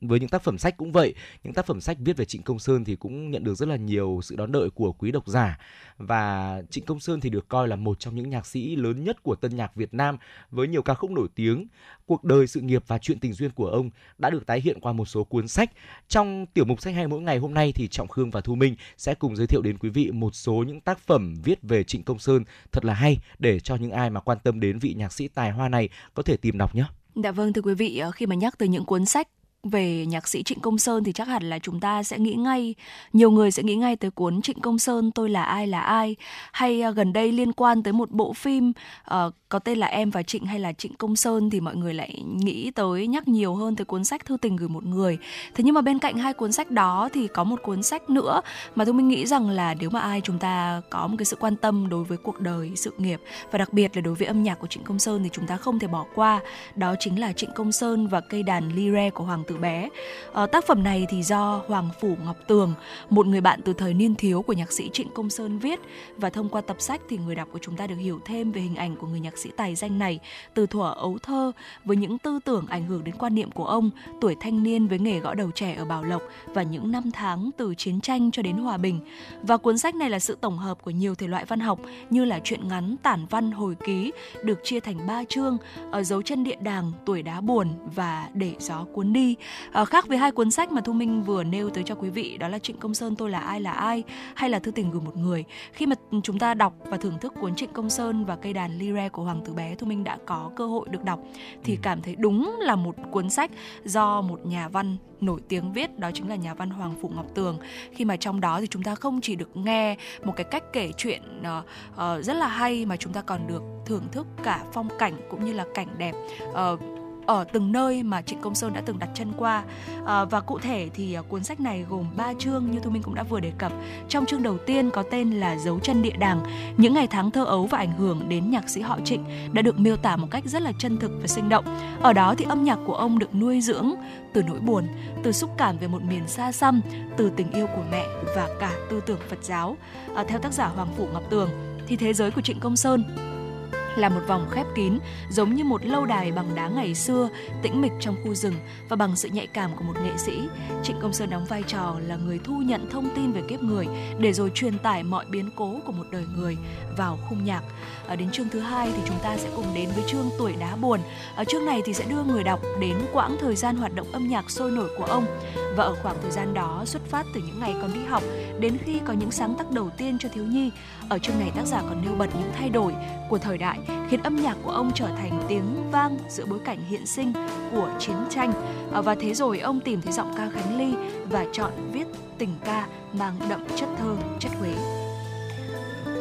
với những tác phẩm sách cũng vậy, những tác phẩm sách viết về Trịnh Công Sơn thì cũng nhận được rất là nhiều sự đón đợi của quý độc giả và Trịnh Công Sơn thì được coi là một trong những nhạc sĩ lớn nhất của tân nhạc Việt Nam với nhiều ca khúc nổi tiếng. Cuộc đời, sự nghiệp và chuyện tình duyên của ông đã được tái hiện qua một số cuốn sách. Trong tiểu mục sách hay mỗi ngày hôm nay thì Trọng Khương và Thu Minh sẽ cùng giới thiệu đến quý vị một số những tác phẩm viết về Trịnh Công Sơn thật là hay để cho những ai mà quan tâm đến vị nhạc sĩ tài hoa này có thể tìm đọc nhé. Dạ vâng thưa quý vị, ờ, khi mà nhắc tới những cuốn sách về nhạc sĩ Trịnh Công Sơn thì chắc hẳn là chúng ta sẽ nghĩ ngay nhiều người sẽ nghĩ ngay tới cuốn Trịnh Công Sơn tôi là ai là ai hay à, gần đây liên quan tới một bộ phim uh, có tên là Em và Trịnh hay là Trịnh Công Sơn thì mọi người lại nghĩ tới nhắc nhiều hơn tới cuốn sách Thư tình gửi một người. Thế nhưng mà bên cạnh hai cuốn sách đó thì có một cuốn sách nữa mà tôi mình nghĩ rằng là nếu mà ai chúng ta có một cái sự quan tâm đối với cuộc đời, sự nghiệp và đặc biệt là đối với âm nhạc của Trịnh Công Sơn thì chúng ta không thể bỏ qua. Đó chính là Trịnh Công Sơn và cây đàn lyre của Hoàng tử bé. À, tác phẩm này thì do Hoàng Phủ Ngọc Tường, một người bạn từ thời niên thiếu của nhạc sĩ Trịnh Công Sơn viết và thông qua tập sách thì người đọc của chúng ta được hiểu thêm về hình ảnh của người nhạc sĩ tài danh này từ thuở ấu thơ với những tư tưởng ảnh hưởng đến quan niệm của ông, tuổi thanh niên với nghề gõ đầu trẻ ở Bảo Lộc và những năm tháng từ chiến tranh cho đến hòa bình. Và cuốn sách này là sự tổng hợp của nhiều thể loại văn học như là truyện ngắn, tản văn, hồi ký được chia thành ba chương ở dấu chân địa đàng, tuổi đá buồn và để gió cuốn đi. À, khác với hai cuốn sách mà Thu Minh vừa nêu tới cho quý vị đó là Trịnh Công Sơn tôi là ai là ai hay là Thư tình gửi một người. Khi mà chúng ta đọc và thưởng thức cuốn Trịnh Công Sơn và cây đàn lyre của Hoàng tử bé Thu Minh đã có cơ hội được đọc thì ừ. cảm thấy đúng là một cuốn sách do một nhà văn nổi tiếng viết đó chính là nhà văn Hoàng Phụ Ngọc Tường khi mà trong đó thì chúng ta không chỉ được nghe một cái cách kể chuyện uh, uh, rất là hay mà chúng ta còn được thưởng thức cả phong cảnh cũng như là cảnh đẹp uh, ở từng nơi mà Trịnh Công Sơn đã từng đặt chân qua. À, và cụ thể thì ờ, cuốn sách này gồm 3 chương như Thu Minh cũng đã vừa đề cập. Trong chương đầu tiên có tên là dấu chân địa đàng những ngày tháng thơ ấu và ảnh hưởng đến nhạc sĩ họ Trịnh đã được miêu tả một cách rất là chân thực và sinh động. Ở đó thì âm nhạc của ông được nuôi dưỡng từ nỗi buồn từ xúc cảm về một miền xa xăm từ tình yêu của mẹ và cả tư tưởng Phật giáo. À, theo tác giả Hoàng Phủ Ngọc Tường thì thế giới của Trịnh Công Sơn là một vòng khép kín, giống như một lâu đài bằng đá ngày xưa, tĩnh mịch trong khu rừng và bằng sự nhạy cảm của một nghệ sĩ. Trịnh Công Sơn đóng vai trò là người thu nhận thông tin về kiếp người để rồi truyền tải mọi biến cố của một đời người vào khung nhạc. Ở đến chương thứ hai thì chúng ta sẽ cùng đến với chương tuổi đá buồn. Ở chương này thì sẽ đưa người đọc đến quãng thời gian hoạt động âm nhạc sôi nổi của ông và ở khoảng thời gian đó xuất phát từ những ngày còn đi học đến khi có những sáng tác đầu tiên cho thiếu nhi. Ở chương này tác giả còn nêu bật những thay đổi của thời đại khiến âm nhạc của ông trở thành tiếng vang giữa bối cảnh hiện sinh của chiến tranh. À, và thế rồi ông tìm thấy giọng ca Khánh Ly và chọn viết tình ca mang đậm chất thơ, chất Huế.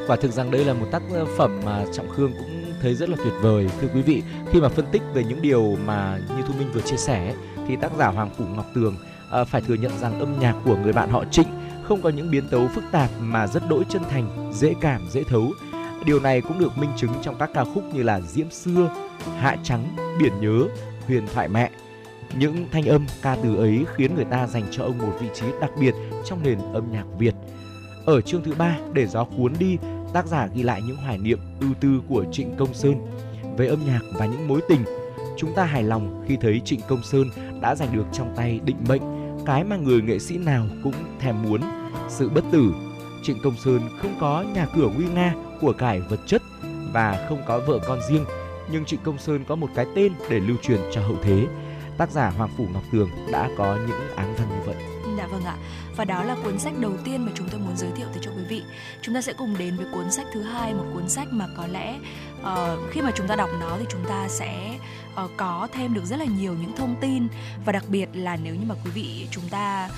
Quả thực rằng đây là một tác phẩm mà Trọng Khương cũng thấy rất là tuyệt vời thưa quý vị khi mà phân tích về những điều mà như Thu Minh vừa chia sẻ thì tác giả Hoàng Phủ Ngọc Tường à, phải thừa nhận rằng âm nhạc của người bạn họ Trịnh không có những biến tấu phức tạp mà rất đỗi chân thành, dễ cảm, dễ thấu. Điều này cũng được minh chứng trong các ca khúc như là Diễm xưa, Hạ trắng, Biển nhớ, Huyền thoại mẹ. Những thanh âm ca từ ấy khiến người ta dành cho ông một vị trí đặc biệt trong nền âm nhạc Việt. Ở chương thứ ba, để gió cuốn đi, tác giả ghi lại những hoài niệm ưu tư của Trịnh Công Sơn về âm nhạc và những mối tình. Chúng ta hài lòng khi thấy Trịnh Công Sơn đã giành được trong tay định mệnh, cái mà người nghệ sĩ nào cũng thèm muốn, sự bất tử. Trịnh Công Sơn không có nhà cửa nguy nga, của cải vật chất và không có vợ con riêng, nhưng Trịnh Công Sơn có một cái tên để lưu truyền cho hậu thế. Tác giả Hoàng Phủ Ngọc Tường đã có những áng văn như vậy. Vâng ạ. Và đó là cuốn sách đầu tiên mà chúng tôi muốn giới thiệu tới cho quý vị. Chúng ta sẽ cùng đến với cuốn sách thứ hai, một cuốn sách mà có lẽ uh, khi mà chúng ta đọc nó thì chúng ta sẽ uh, có thêm được rất là nhiều những thông tin và đặc biệt là nếu như mà quý vị chúng ta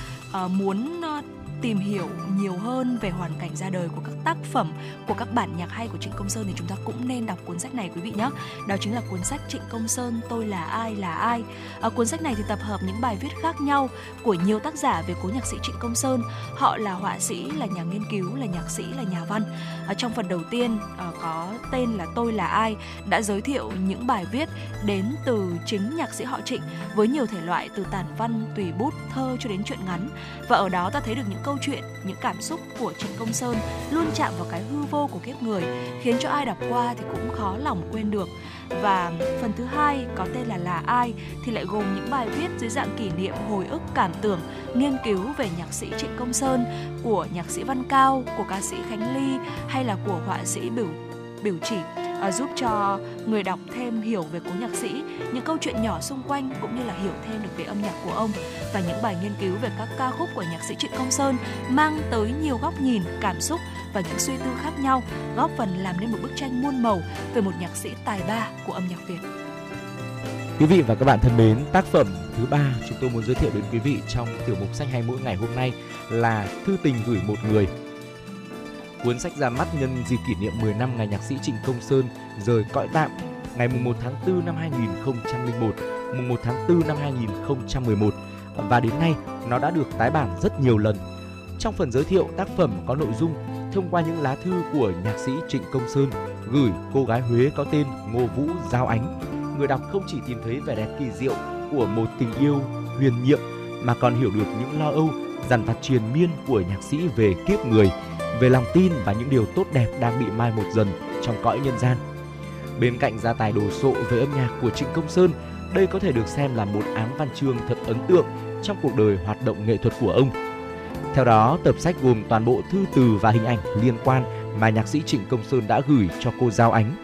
uh, muốn uh, tìm hiểu nhiều hơn về hoàn cảnh ra đời của các tác phẩm của các bản nhạc hay của Trịnh Công Sơn thì chúng ta cũng nên đọc cuốn sách này quý vị nhé. Đó chính là cuốn sách Trịnh Công Sơn Tôi là ai là ai. Ở cuốn sách này thì tập hợp những bài viết khác nhau của nhiều tác giả về cố nhạc sĩ Trịnh Công Sơn. Họ là họa sĩ, là nhà nghiên cứu, là nhạc sĩ, là nhà văn. Ở trong phần đầu tiên à, có tên là Tôi là ai đã giới thiệu những bài viết đến từ chính nhạc sĩ họ Trịnh với nhiều thể loại từ tản văn, tùy bút, thơ cho đến truyện ngắn. Và ở đó ta thấy được những câu câu chuyện, những cảm xúc của Trịnh Công Sơn luôn chạm vào cái hư vô của kiếp người, khiến cho ai đọc qua thì cũng khó lòng quên được. Và phần thứ hai có tên là Là ai thì lại gồm những bài viết dưới dạng kỷ niệm, hồi ức, cảm tưởng, nghiên cứu về nhạc sĩ Trịnh Công Sơn, của nhạc sĩ Văn Cao, của ca sĩ Khánh Ly hay là của họa sĩ Bửu biểu chỉ uh, giúp cho người đọc thêm hiểu về cố nhạc sĩ, những câu chuyện nhỏ xung quanh cũng như là hiểu thêm được về âm nhạc của ông và những bài nghiên cứu về các ca khúc của nhạc sĩ Trịnh Công Sơn mang tới nhiều góc nhìn, cảm xúc và những suy tư khác nhau, góp phần làm nên một bức tranh muôn màu về một nhạc sĩ tài ba của âm nhạc Việt. Quý vị và các bạn thân mến, tác phẩm thứ ba chúng tôi muốn giới thiệu đến quý vị trong tiểu mục sách hay mỗi ngày hôm nay là Thư tình gửi một người Cuốn sách ra mắt nhân dịp kỷ niệm 10 năm ngày nhạc sĩ Trịnh Công Sơn rời cõi tạm ngày 1 tháng 4 năm 2001, mùng 1 tháng 4 năm 2011 và đến nay nó đã được tái bản rất nhiều lần. Trong phần giới thiệu tác phẩm có nội dung thông qua những lá thư của nhạc sĩ Trịnh Công Sơn gửi cô gái Huế có tên Ngô Vũ Giao Ánh. Người đọc không chỉ tìm thấy vẻ đẹp kỳ diệu của một tình yêu huyền nhiệm mà còn hiểu được những lo âu dằn vặt triền miên của nhạc sĩ về kiếp người về lòng tin và những điều tốt đẹp đang bị mai một dần trong cõi nhân gian. Bên cạnh gia tài đồ sộ về âm nhạc của Trịnh Công Sơn, đây có thể được xem là một áng văn chương thật ấn tượng trong cuộc đời hoạt động nghệ thuật của ông. Theo đó, tập sách gồm toàn bộ thư từ và hình ảnh liên quan mà nhạc sĩ Trịnh Công Sơn đã gửi cho cô Giao Ánh.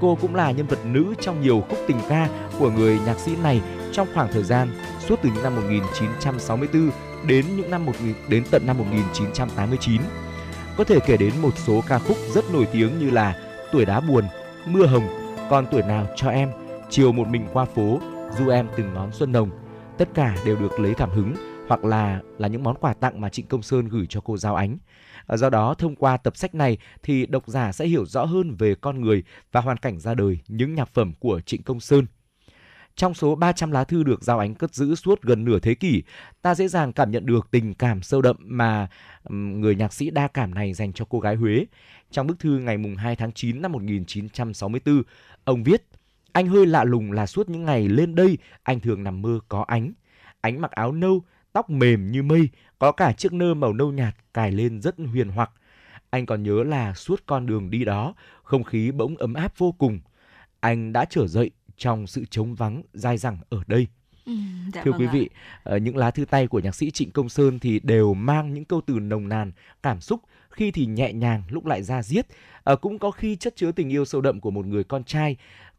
Cô cũng là nhân vật nữ trong nhiều khúc tình ca của người nhạc sĩ này trong khoảng thời gian suốt từ những năm 1964 đến những năm 1000 đến tận năm 1989. Có thể kể đến một số ca khúc rất nổi tiếng như là Tuổi đá buồn, Mưa hồng, Còn tuổi nào cho em, Chiều một mình qua phố, Du em từng ngón xuân nồng. Tất cả đều được lấy cảm hứng hoặc là là những món quà tặng mà Trịnh Công Sơn gửi cho cô Giao Ánh. À, do đó, thông qua tập sách này thì độc giả sẽ hiểu rõ hơn về con người và hoàn cảnh ra đời những nhạc phẩm của Trịnh Công Sơn. Trong số 300 lá thư được Giao Ánh cất giữ suốt gần nửa thế kỷ, ta dễ dàng cảm nhận được tình cảm sâu đậm mà người nhạc sĩ đa cảm này dành cho cô gái Huế. Trong bức thư ngày 2 tháng 9 năm 1964, ông viết Anh hơi lạ lùng là suốt những ngày lên đây, anh thường nằm mơ có ánh. Ánh mặc áo nâu, tóc mềm như mây, có cả chiếc nơ màu nâu nhạt cài lên rất huyền hoặc. Anh còn nhớ là suốt con đường đi đó, không khí bỗng ấm áp vô cùng – anh đã trở dậy trong sự trống vắng dai dẳng ở đây. Ừ, dạ Thưa vâng quý vị, ờ, những lá thư tay của nhạc sĩ Trịnh Công Sơn thì đều mang những câu từ nồng nàn, cảm xúc, khi thì nhẹ nhàng, lúc lại ra diết. Ờ, cũng có khi chất chứa tình yêu sâu đậm của một người con trai.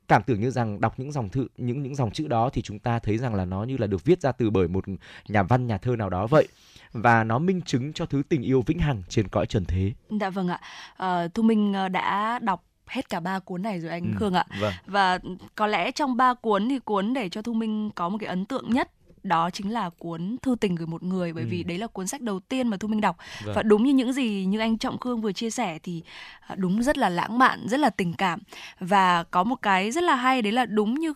Cảm tưởng như rằng đọc những dòng thư, những những dòng chữ đó thì chúng ta thấy rằng là nó như là được viết ra từ bởi một nhà văn, nhà thơ nào đó vậy. Và nó minh chứng cho thứ tình yêu vĩnh hằng trên cõi trần thế. Dạ vâng ạ. Ờ, Thu Minh đã đọc hết cả ba cuốn này rồi anh Ừ, Khương ạ. vâng. Và có lẽ trong ba cuốn thì cuốn để cho Thu Minh có một cái ấn tượng nhất đó chính là cuốn Thư tình gửi một người bởi Ừ. vì đấy là cuốn sách đầu tiên mà Thu Minh đọc Vâng. và đúng như những gì như anh Trọng Khương vừa chia sẻ thì à, đúng rất là lãng mạn, rất là tình cảm và có một cái rất là hay đấy là đúng như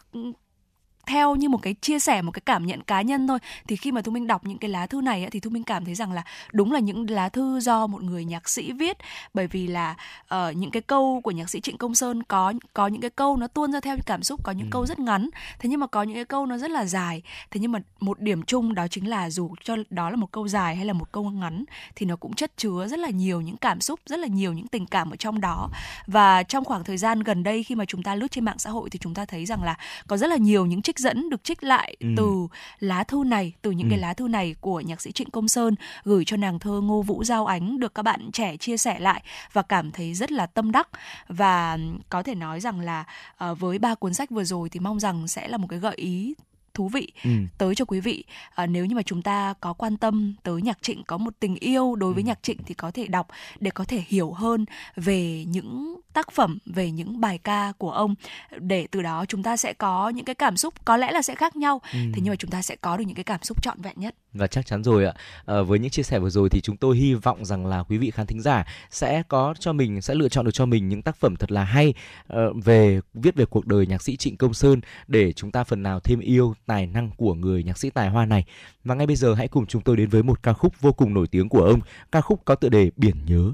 theo như một cái chia sẻ một cái cảm nhận cá nhân thôi. Thì khi mà thu minh đọc những cái lá thư này á, thì thu minh cảm thấy rằng là đúng là những lá thư do một người nhạc sĩ viết. Bởi vì là ờ, những cái câu của nhạc sĩ trịnh công sơn có có những cái câu nó tuôn ra theo cảm xúc có những Ừ. câu rất ngắn. Thế nhưng mà có những cái câu nó rất là dài. Thế nhưng mà một điểm chung đó chính là dù cho đó là một câu dài hay là một câu ngắn thì nó cũng chất chứa rất là nhiều những cảm xúc rất là nhiều những tình cảm ở trong đó. Và trong khoảng thời gian gần đây khi mà chúng ta lướt trên mạng xã hội thì chúng ta thấy rằng là có rất là nhiều những trích dẫn được trích lại Ừ. từ lá thư này từ những Ừ. cái lá thư này của nhạc sĩ Trịnh Công Sơn gửi cho nàng thơ Ngô Vũ Giao Ánh được các bạn trẻ chia sẻ lại và cảm thấy rất là tâm đắc và có thể nói rằng là ờ, với ba cuốn sách vừa rồi thì mong rằng sẽ là một cái gợi ý thú vị Ừ. tới cho quý vị à, nếu như mà chúng ta có quan tâm tới nhạc trịnh có một tình yêu đối Ừ. với nhạc trịnh thì có thể đọc để có thể hiểu hơn về những tác phẩm về những bài ca của ông để từ đó chúng ta sẽ có những cái cảm xúc có lẽ là sẽ khác nhau Ừ. thế nhưng mà chúng ta sẽ có được những cái cảm xúc trọn vẹn nhất Và chắc chắn rồi ạ. Ờ, với những chia sẻ vừa rồi thì chúng tôi hy vọng rằng là quý vị khán thính giả sẽ có cho mình sẽ lựa chọn được cho mình những tác phẩm thật là hay ờ, về viết về cuộc đời nhạc sĩ Trịnh Công Sơn để chúng ta phần nào thêm yêu tài năng của người nhạc sĩ tài hoa này. Và ngay bây giờ hãy cùng chúng tôi đến với một ca khúc vô cùng nổi tiếng của ông, ca khúc có tựa đề Biển nhớ.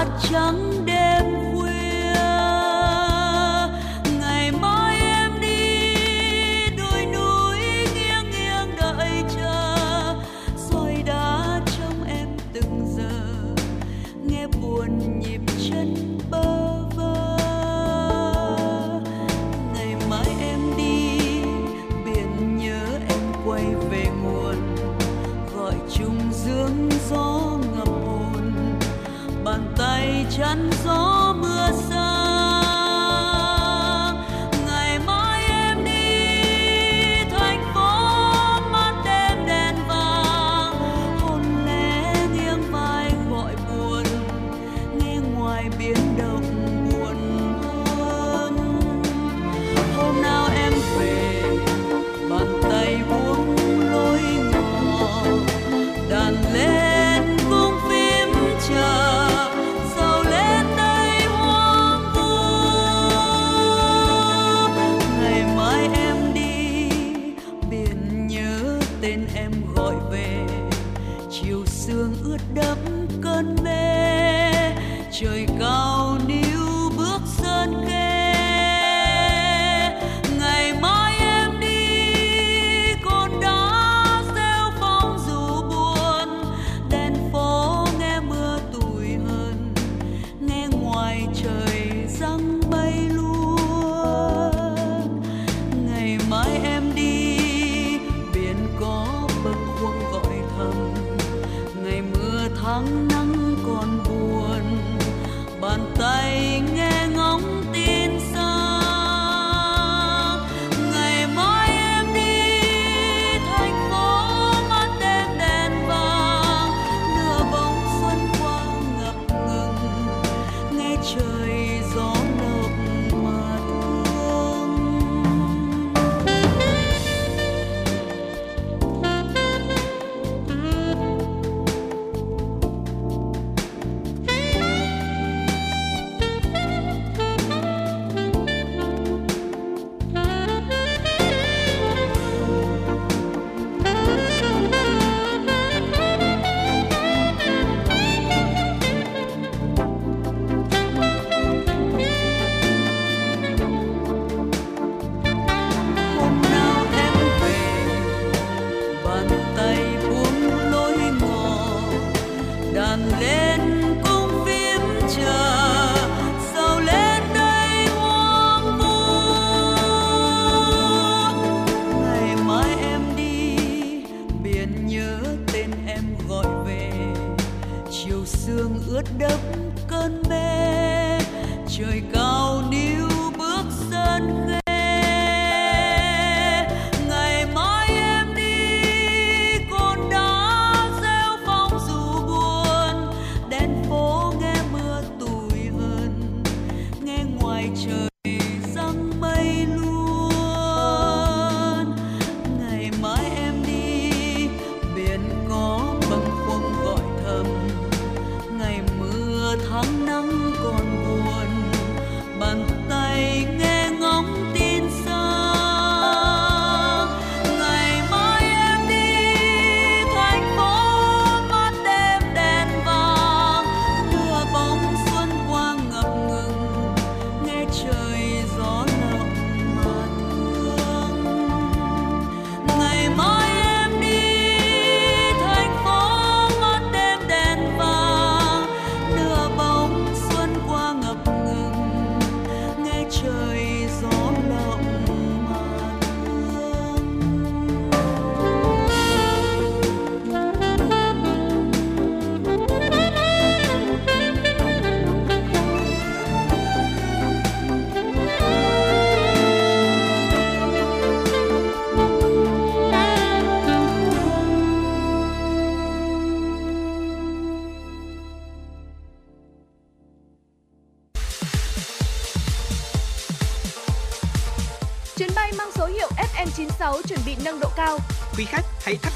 Bờ cát trắng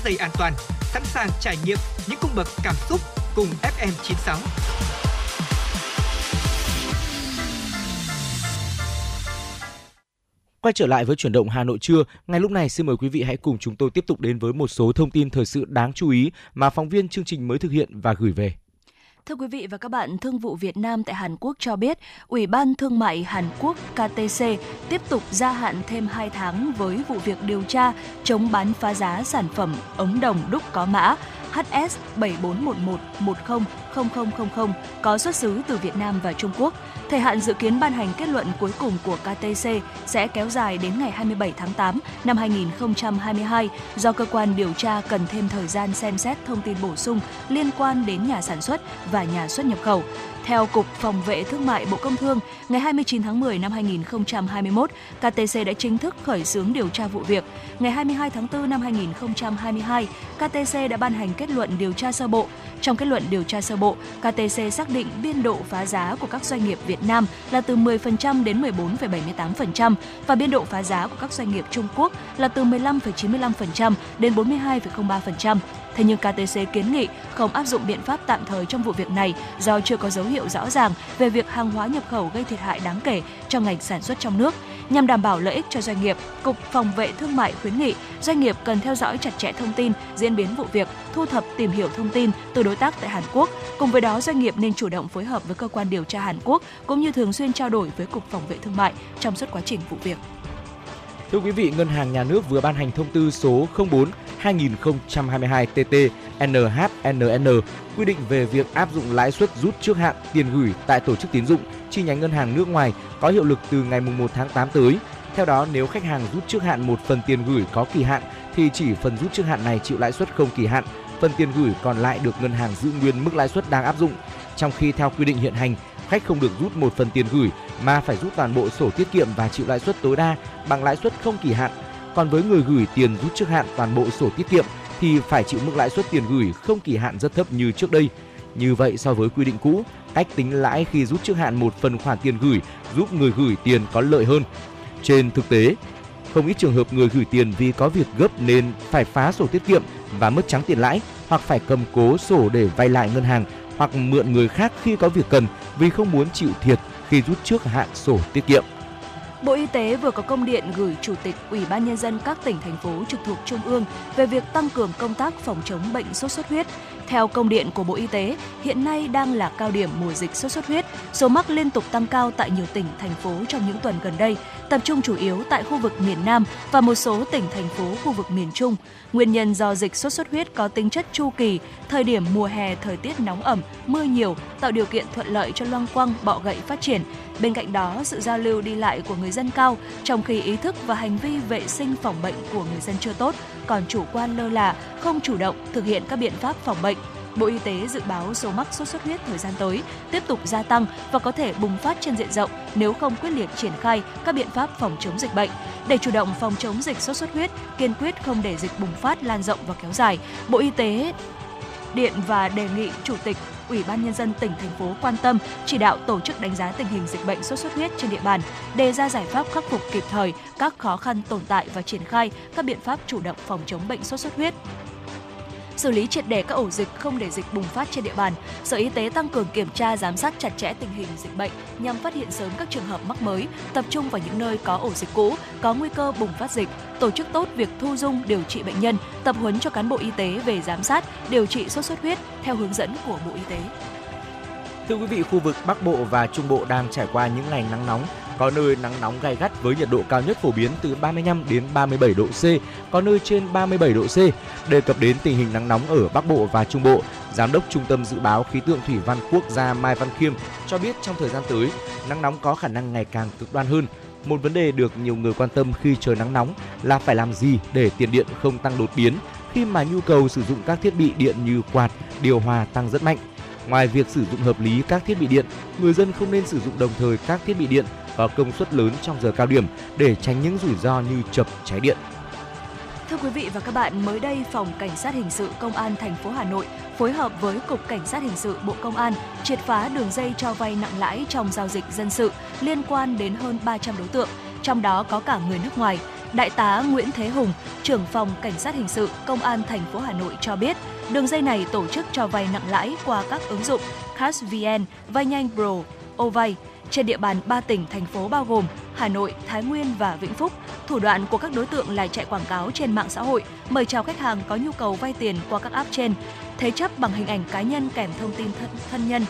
dây an toàn, sẵn sàng trải nghiệm những cung bậc cảm xúc cùng FM96. Quay trở lại với chuyển động Hà Nội trưa, ngay lúc này xin mời quý vị hãy cùng chúng tôi tiếp tục đến với một số thông tin thời sự đáng chú ý mà phóng viên chương trình mới thực hiện và gửi về. Thưa quý vị và các bạn, Thương vụ Việt Nam tại Hàn Quốc cho biết, Ủy ban Thương mại Hàn Quốc KTC tiếp tục gia hạn thêm 2 tháng với vụ việc điều tra chống bán phá giá sản phẩm ống đồng đúc có mã. HS 7411100000 có xuất xứ từ Việt Nam và Trung Quốc. Thời hạn dự kiến ban hành kết luận cuối cùng của KTC sẽ kéo dài đến ngày 27 tháng 8 năm 2022 do cơ quan điều tra cần thêm thời gian xem xét thông tin bổ sung liên quan đến nhà sản xuất và nhà xuất nhập khẩu. Theo Cục Phòng vệ Thương mại Bộ Công Thương, ngày 29 tháng 10 năm 2021, KTC đã chính thức khởi xướng điều tra vụ việc. Ngày 22 tháng 4 năm 2022, KTC đã ban hành kết luận điều tra sơ bộ. Trong kết luận điều tra sơ bộ, KTC xác định biên độ phá giá của các doanh nghiệp Việt Nam là từ 10% đến 14,78% và biên độ phá giá của các doanh nghiệp Trung Quốc là từ 15,95% đến 42,03%. Thế nhưng KTC kiến nghị không áp dụng biện pháp tạm thời trong vụ việc này do chưa có dấu hiệu rõ ràng về việc hàng hóa nhập khẩu gây thiệt hại đáng kể cho ngành sản xuất trong nước. Nhằm đảm bảo lợi ích cho doanh nghiệp, Cục Phòng vệ Thương mại khuyến nghị doanh nghiệp cần theo dõi chặt chẽ thông tin, diễn biến vụ việc, thu thập tìm hiểu thông tin từ đối tác tại Hàn Quốc. Cùng với đó, doanh nghiệp nên chủ động phối hợp với cơ quan điều tra Hàn Quốc cũng như thường xuyên trao đổi với Cục Phòng vệ Thương mại trong suốt quá trình vụ việc. Thưa quý vị, Ngân hàng Nhà nước vừa ban hành thông tư số 04 2022 TT NHNN quy định về việc áp dụng lãi suất rút trước hạn tiền gửi tại tổ chức tín dụng chi nhánh ngân hàng nước ngoài có hiệu lực từ ngày 1 tháng 8 tới. Theo đó, nếu khách hàng rút trước hạn một phần tiền gửi có kỳ hạn thì chỉ phần rút trước hạn này chịu lãi suất không kỳ hạn, phần tiền gửi còn lại được ngân hàng giữ nguyên mức lãi suất đang áp dụng. Trong khi theo quy định hiện hành, khách không được rút một phần tiền gửi mà phải rút toàn bộ sổ tiết kiệm và chịu lãi suất tối đa bằng lãi suất không kỳ hạn. Còn với người gửi tiền rút trước hạn toàn bộ sổ tiết kiệm thì phải chịu mức lãi suất tiền gửi không kỳ hạn rất thấp như trước đây. Như vậy so với quy định cũ, cách tính lãi khi rút trước hạn một phần khoản tiền gửi giúp người gửi tiền có lợi hơn. Trên thực tế, không ít trường hợp người gửi tiền vì có việc gấp nên phải phá sổ tiết kiệm và mất trắng tiền lãi hoặc phải cầm cố sổ để vay lại ngân hàng hoặc mượn người khác khi có việc cần vì không muốn chịu thiệt khi rút trước hạn sổ tiết kiệm. Bộ Y tế vừa có công điện gửi Chủ tịch Ủy ban Nhân dân các tỉnh, thành phố trực thuộc Trung ương về việc tăng cường công tác phòng chống bệnh sốt xuất huyết. Theo công điện của Bộ Y tế, hiện nay đang là cao điểm mùa dịch sốt xuất huyết. Số mắc liên tục tăng cao tại nhiều tỉnh, thành phố trong những tuần gần đây, tập trung chủ yếu tại khu vực miền Nam và một số tỉnh, thành phố khu vực miền Trung. Nguyên nhân do dịch sốt xuất huyết có tính chất chu kỳ, thời điểm mùa hè thời tiết nóng ẩm, mưa nhiều, tạo điều kiện thuận lợi cho loang quăng, bọ gậy phát triển. Bên cạnh đó, sự giao lưu đi lại của người dân cao, trong khi ý thức và hành vi vệ sinh phòng bệnh của người dân chưa tốt, còn chủ quan lơ là, không chủ động thực hiện các biện pháp phòng bệnh. Bộ Y tế dự báo số mắc sốt xuất huyết thời gian tới tiếp tục gia tăng và có thể bùng phát trên diện rộng nếu không quyết liệt triển khai các biện pháp phòng chống dịch bệnh. Để chủ động phòng chống dịch sốt xuất huyết, kiên quyết không để dịch bùng phát lan rộng và kéo dài, Bộ Y tế điện và đề nghị Chủ tịch Ủy ban Nhân dân tỉnh, thành phố quan tâm, chỉ đạo tổ chức đánh giá tình hình dịch bệnh sốt xuất huyết trên địa bàn, đề ra giải pháp khắc phục kịp thời các khó khăn tồn tại và triển khai các biện pháp chủ động phòng chống bệnh sốt xuất huyết xử lý triệt để các ổ dịch không để dịch bùng phát trên địa bàn. Sở Y tế tăng cường kiểm tra giám sát chặt chẽ tình hình dịch bệnh nhằm phát hiện sớm các trường hợp mắc mới, tập trung vào những nơi có ổ dịch cũ, có nguy cơ bùng phát dịch, tổ chức tốt việc thu dung điều trị bệnh nhân, tập huấn cho cán bộ y tế về giám sát, điều trị sốt xuất huyết theo hướng dẫn của Bộ Y tế. Thưa quý vị, khu vực Bắc Bộ và Trung Bộ đang trải qua những ngày nắng nóng, có nơi nắng nóng gai gắt với nhiệt độ cao nhất phổ biến từ 35 đến 37 độ C, có nơi trên 37 độ C. Đề cập đến tình hình nắng nóng ở Bắc Bộ và Trung Bộ, Giám đốc Trung tâm Dự báo Khí tượng Thủy văn Quốc gia Mai Văn Khiêm cho biết trong thời gian tới, nắng nóng có khả năng ngày càng cực đoan hơn. Một vấn đề được nhiều người quan tâm khi trời nắng nóng là phải làm gì để tiền điện không tăng đột biến khi mà nhu cầu sử dụng các thiết bị điện như quạt, điều hòa tăng rất mạnh. Ngoài việc sử dụng hợp lý các thiết bị điện, người dân không nên sử dụng đồng thời các thiết bị điện và công suất lớn trong giờ cao điểm để tránh những rủi ro như chập cháy điện. Thưa quý vị và các bạn, mới đây Phòng Cảnh sát Hình sự Công an thành phố Hà Nội phối hợp với Cục Cảnh sát Hình sự Bộ Công an triệt phá đường dây cho vay nặng lãi trong giao dịch dân sự liên quan đến hơn 300 đối tượng. trong đó có cả người nước ngoài. Đại tá Nguyễn Thế Hùng, trưởng phòng cảnh sát hình sự Công an thành phố Hà Nội cho biết, đường dây này tổ chức cho vay nặng lãi qua các ứng dụng CashVN, vay nhanh Pro, Ovay trên địa bàn 3 tỉnh thành phố bao gồm Hà Nội, Thái Nguyên và Vĩnh Phúc. Thủ đoạn của các đối tượng là chạy quảng cáo trên mạng xã hội, mời chào khách hàng có nhu cầu vay tiền qua các app trên, thế chấp bằng hình ảnh cá nhân kèm thông tin thân, thân nhân.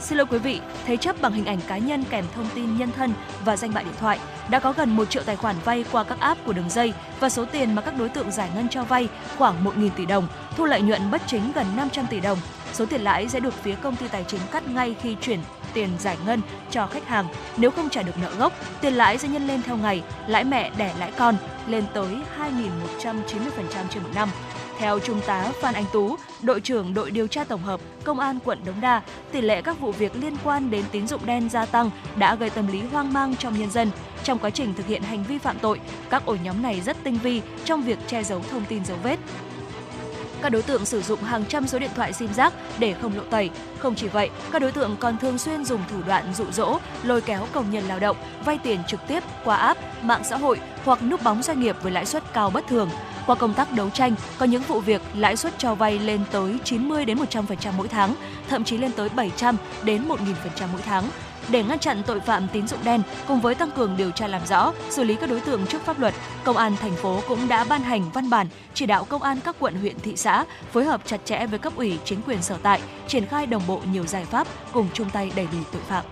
Xin lỗi quý vị, thế chấp bằng hình ảnh cá nhân kèm thông tin nhân thân và danh bạ điện thoại. Đã có gần 1 triệu tài khoản vay qua các app của đường dây và số tiền mà các đối tượng giải ngân cho vay khoảng 1.000 tỷ đồng, thu lợi nhuận bất chính gần 500 tỷ đồng. Số tiền lãi sẽ được phía công ty tài chính cắt ngay khi chuyển tiền giải ngân cho khách hàng. Nếu không trả được nợ gốc, tiền lãi sẽ nhân lên theo ngày, lãi mẹ đẻ lãi con lên tới 2.190% trên một năm. Theo Trung tá Phan Anh Tú, đội trưởng đội điều tra tổng hợp Công an quận Đống Đa, tỷ lệ các vụ việc liên quan đến tín dụng đen gia tăng đã gây tâm lý hoang mang trong nhân dân. Trong quá trình thực hiện hành vi phạm tội, các ổ nhóm này rất tinh vi trong việc che giấu thông tin dấu vết, các đối tượng sử dụng hàng trăm số điện thoại sim giác để không lộ tẩy. Không chỉ vậy, các đối tượng còn thường xuyên dùng thủ đoạn dụ dỗ, lôi kéo công nhân lao động vay tiền trực tiếp qua app, mạng xã hội hoặc núp bóng doanh nghiệp với lãi suất cao bất thường. Qua công tác đấu tranh, có những vụ việc lãi suất cho vay lên tới 90 đến 100% mỗi tháng, thậm chí lên tới 700 đến 1000% mỗi tháng. Để ngăn chặn tội phạm tín dụng đen cùng với tăng cường điều tra làm rõ, xử lý các đối tượng trước pháp luật, Công an thành phố cũng đã ban hành văn bản chỉ đạo công an các quận huyện thị xã phối hợp chặt chẽ với cấp ủy chính quyền sở tại, triển khai đồng bộ nhiều giải pháp cùng chung tay đẩy lùi tội phạm.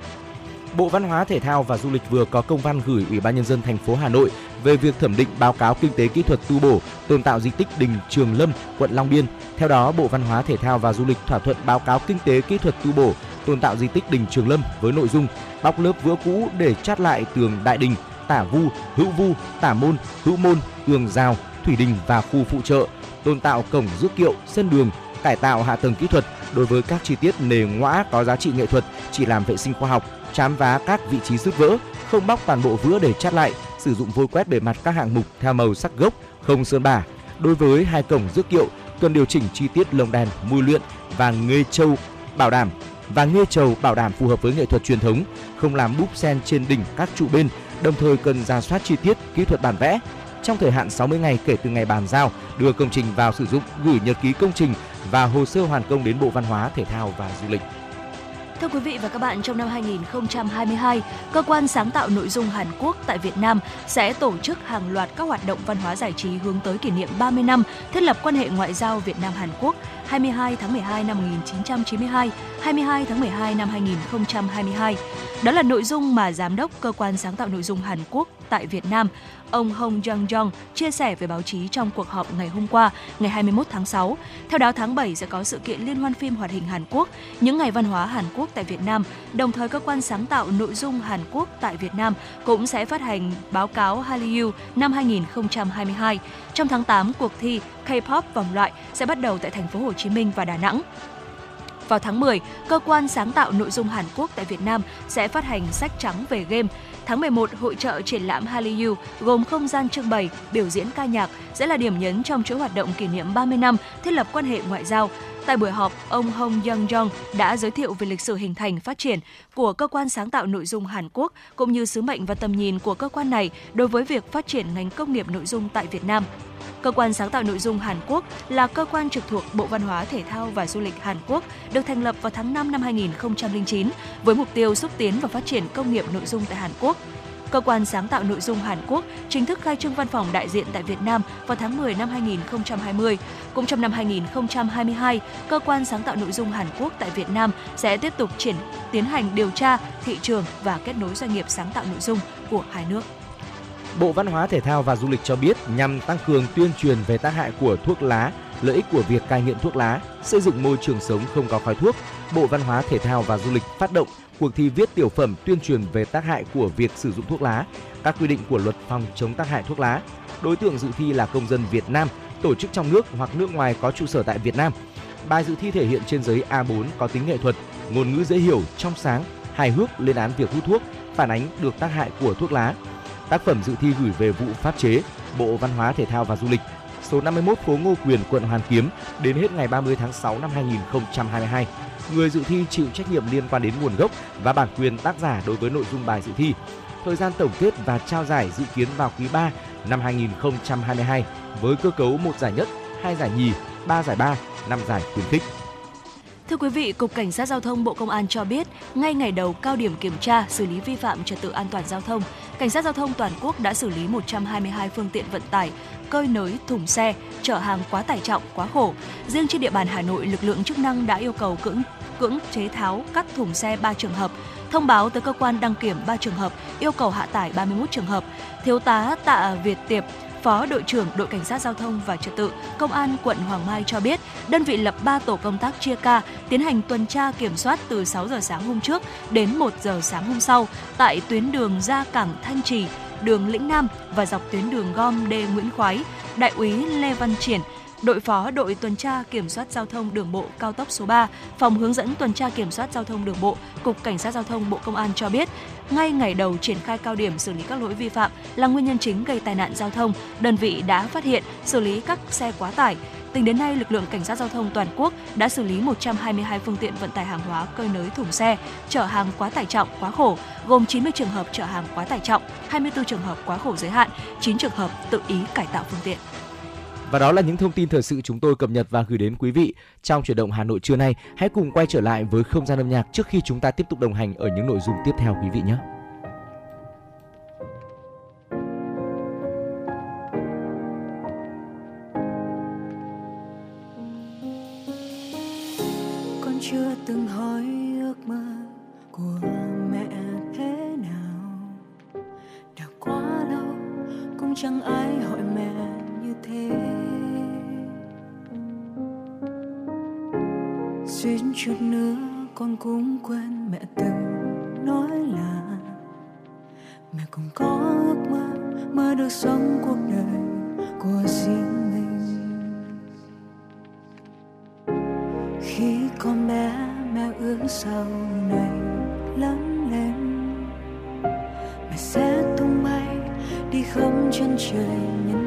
Bộ Văn hóa Thể thao và Du lịch vừa có công văn gửi Ủy ban nhân dân thành phố Hà Nội về việc thẩm định báo cáo kinh tế kỹ thuật tu bổ tôn tạo di tích đình Trường Lâm, quận Long Biên. Theo đó, Bộ Văn hóa Thể thao và Du lịch thỏa thuận báo cáo kinh tế kỹ thuật tu bổ tôn tạo di tích đình Trường Lâm với nội dung bóc lớp vữa cũ để chát lại tường đại đình, tả vu, hữu vu, tả môn, hữu môn, tường rào, thủy đình và khu phụ trợ, tôn tạo cổng rước kiệu, sân đường, cải tạo hạ tầng kỹ thuật đối với các chi tiết nề ngõa có giá trị nghệ thuật chỉ làm vệ sinh khoa học, chám vá các vị trí sứt vỡ, không bóc toàn bộ vữa để chát lại, sử dụng vôi quét bề mặt các hạng mục theo màu sắc gốc, không sơn bả. Đối với hai cổng rước kiệu, cần điều chỉnh chi tiết lồng đèn, mùi luyện và nghê châu bảo đảm và nghê trầu bảo đảm phù hợp với nghệ thuật truyền thống, không làm búp sen trên đỉnh các trụ bên, đồng thời cần ra soát chi tiết kỹ thuật bản vẽ. Trong thời hạn 60 ngày kể từ ngày bàn giao, đưa công trình vào sử dụng, gửi nhật ký công trình và hồ sơ hoàn công đến Bộ Văn hóa, Thể thao và Du lịch. Thưa quý vị và các bạn, trong năm 2022, cơ quan sáng tạo nội dung Hàn Quốc tại Việt Nam sẽ tổ chức hàng loạt các hoạt động văn hóa giải trí hướng tới kỷ niệm 30 năm thiết lập quan hệ ngoại giao Việt Nam Hàn Quốc 22 tháng 12 năm 1992, 22 tháng 12 năm 2022. Đó là nội dung mà giám đốc cơ quan sáng tạo nội dung Hàn Quốc tại Việt Nam, ông Hong jang Jong chia sẻ với báo chí trong cuộc họp ngày hôm qua, ngày 21 tháng 6. Theo đó, tháng 7 sẽ có sự kiện liên hoan phim hoạt hình Hàn Quốc, những ngày văn hóa Hàn Quốc tại Việt Nam. Đồng thời, cơ quan sáng tạo nội dung Hàn Quốc tại Việt Nam cũng sẽ phát hành báo cáo Hallyu năm 2022. Trong tháng 8, cuộc thi K-pop vòng loại sẽ bắt đầu tại thành phố Hồ Chí Minh và Đà Nẵng. Vào tháng 10, cơ quan sáng tạo nội dung Hàn Quốc tại Việt Nam sẽ phát hành sách trắng về game. Tháng 11, hội trợ triển lãm Hallyu gồm không gian trưng bày, biểu diễn ca nhạc sẽ là điểm nhấn trong chuỗi hoạt động kỷ niệm 30 năm thiết lập quan hệ ngoại giao. Tại buổi họp, ông Hong Young Jong đã giới thiệu về lịch sử hình thành phát triển của cơ quan sáng tạo nội dung Hàn Quốc cũng như sứ mệnh và tầm nhìn của cơ quan này đối với việc phát triển ngành công nghiệp nội dung tại Việt Nam. Cơ quan sáng tạo nội dung Hàn Quốc là cơ quan trực thuộc Bộ Văn hóa Thể thao và Du lịch Hàn Quốc, được thành lập vào tháng 5 năm 2009 với mục tiêu xúc tiến và phát triển công nghiệp nội dung tại Hàn Quốc. Cơ quan sáng tạo nội dung Hàn Quốc chính thức khai trương văn phòng đại diện tại Việt Nam vào tháng 10 năm 2020. Cũng trong năm 2022, cơ quan sáng tạo nội dung Hàn Quốc tại Việt Nam sẽ tiếp tục triển tiến hành điều tra thị trường và kết nối doanh nghiệp sáng tạo nội dung của hai nước. Bộ Văn hóa Thể thao và Du lịch cho biết nhằm tăng cường tuyên truyền về tác hại của thuốc lá, lợi ích của việc cai nghiện thuốc lá, xây dựng môi trường sống không có khói thuốc, Bộ Văn hóa Thể thao và Du lịch phát động cuộc thi viết tiểu phẩm tuyên truyền về tác hại của việc sử dụng thuốc lá, các quy định của luật phòng chống tác hại thuốc lá. Đối tượng dự thi là công dân Việt Nam, tổ chức trong nước hoặc nước ngoài có trụ sở tại Việt Nam. Bài dự thi thể hiện trên giấy A4 có tính nghệ thuật, ngôn ngữ dễ hiểu, trong sáng, hài hước lên án việc hút thuốc, phản ánh được tác hại của thuốc lá. Tác phẩm dự thi gửi về vụ pháp chế, Bộ Văn hóa Thể thao và Du lịch số 51 phố Ngô Quyền, quận Hoàn Kiếm đến hết ngày 30 tháng 6 năm 2022. Người dự thi chịu trách nhiệm liên quan đến nguồn gốc và bản quyền tác giả đối với nội dung bài dự thi. Thời gian tổng kết và trao giải dự kiến vào quý 3 năm 2022 với cơ cấu một giải nhất, hai giải nhì, ba giải ba, năm giải khuyến khích. Thưa quý vị, Cục Cảnh sát Giao thông Bộ Công an cho biết, ngay ngày đầu cao điểm kiểm tra, xử lý vi phạm trật tự an toàn giao thông, Cảnh sát Giao thông toàn quốc đã xử lý 122 phương tiện vận tải, cơi nới thùng xe, chở hàng quá tải trọng, quá khổ. Riêng trên địa bàn Hà Nội, lực lượng chức năng đã yêu cầu cưỡng cưỡng chế tháo các thùng xe 3 trường hợp, thông báo tới cơ quan đăng kiểm 3 trường hợp, yêu cầu hạ tải 31 trường hợp. Thiếu tá Tạ Việt Tiệp, Phó đội trưởng đội cảnh sát giao thông và trật tự, Công an quận Hoàng Mai cho biết, đơn vị lập 3 tổ công tác chia ca tiến hành tuần tra kiểm soát từ 6 giờ sáng hôm trước đến 1 giờ sáng hôm sau tại tuyến đường ra cảng Thanh Trì, đường Lĩnh Nam và dọc tuyến đường gom đê Nguyễn Khoái, Đại úy Lê Văn Triển, đội phó đội tuần tra kiểm soát giao thông đường bộ cao tốc số 3, phòng hướng dẫn tuần tra kiểm soát giao thông đường bộ, Cục Cảnh sát giao thông Bộ Công an cho biết, ngay ngày đầu triển khai cao điểm xử lý các lỗi vi phạm là nguyên nhân chính gây tai nạn giao thông, đơn vị đã phát hiện, xử lý các xe quá tải. Tính đến nay, lực lượng cảnh sát giao thông toàn quốc đã xử lý 122 phương tiện vận tải hàng hóa cơi nới thùng xe, chở hàng quá tải trọng, quá khổ, gồm 90 trường hợp chở hàng quá tải trọng, 24 trường hợp quá khổ giới hạn, 9 trường hợp tự ý cải tạo phương tiện. Và đó là những thông tin thời sự chúng tôi cập nhật và gửi đến quý vị trong chuyển động Hà Nội trưa nay. Hãy cùng quay trở lại với không gian âm nhạc trước khi chúng ta tiếp tục đồng hành ở những nội dung tiếp theo quý vị nhé. Con cũng quên mẹ từng nói là mẹ cũng có ước mơ mơ được sống cuộc đời của riêng mình. Khi con bé mẹ ước sau này lớn lên, mẹ sẽ tung bay đi khắp chân trời nhân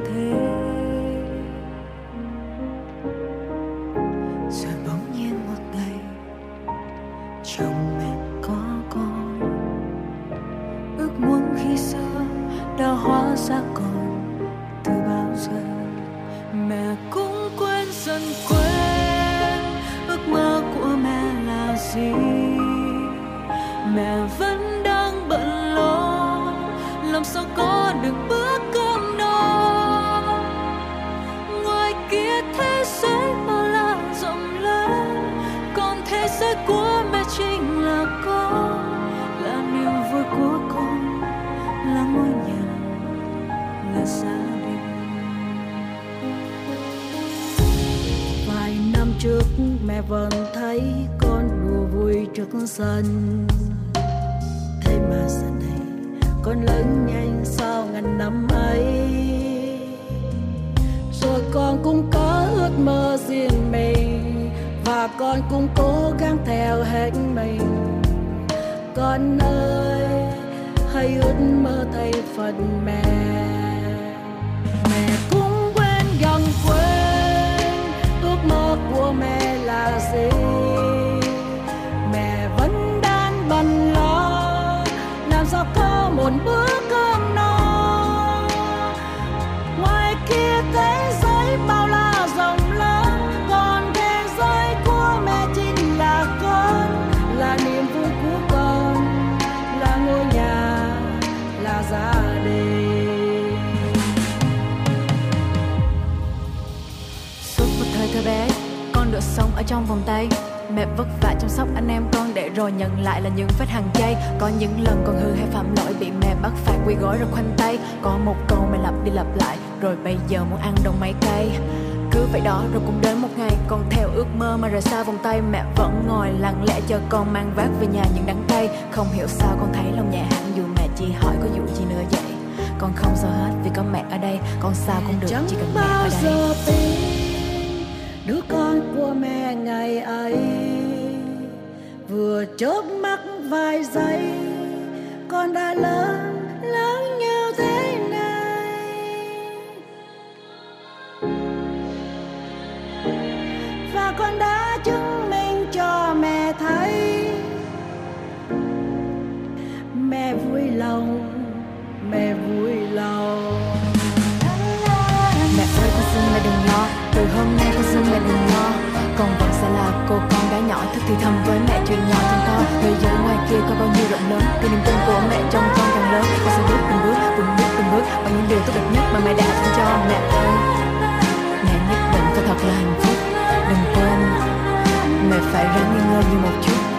lại là những vết hàng chay. Có những lần con hư hay phạm lỗi bị mẹ bắt phạt quy gói rồi khoanh tay. Có một câu mẹ lặp đi lặp lại rồi bây giờ muốn ăn đồng mấy cây cứ vậy đó rồi cũng đến một ngày con theo ước mơ mà rời xa vòng tay mẹ vẫn ngồi lặng lẽ chờ con mang vác về nhà những đắng cay. Không hiểu sao con thấy lòng nhẹ hẳn dù mẹ chỉ hỏi có vụ gì nữa vậy. Con không sao hết vì có mẹ ở đây con sao cũng được chẳng chỉ cần mẹ ở đây. giờ tin đứa con của mẹ ngày ấy vừa chớp mắt vài giây, con đã lớn lớn như thế này. Và con đã chứng minh cho mẹ thấy, mẹ vui lòng, mẹ vui lòng. Mẹ ơi, con xin mẹ đừng lo, từ hôm nay con xin mẹ đừng lo, con vẫn sẽ là cô con nhỏ thức thì thầm với mẹ chuyện nhỏ trong con thế giới ngoài kia có bao nhiêu rộng lớn? Thì niềm tin của mẹ trong con càng lớn. Con sẽ bước từng bước từng bước từng bước. Bằng những điều tốt đẹp nhất mà mẹ đã dành cho mẹ ơi. Mẹ nhất định phải thật là hạnh phúc. Đừng quên, mẹ phải ráng nghi ngơi như một chút.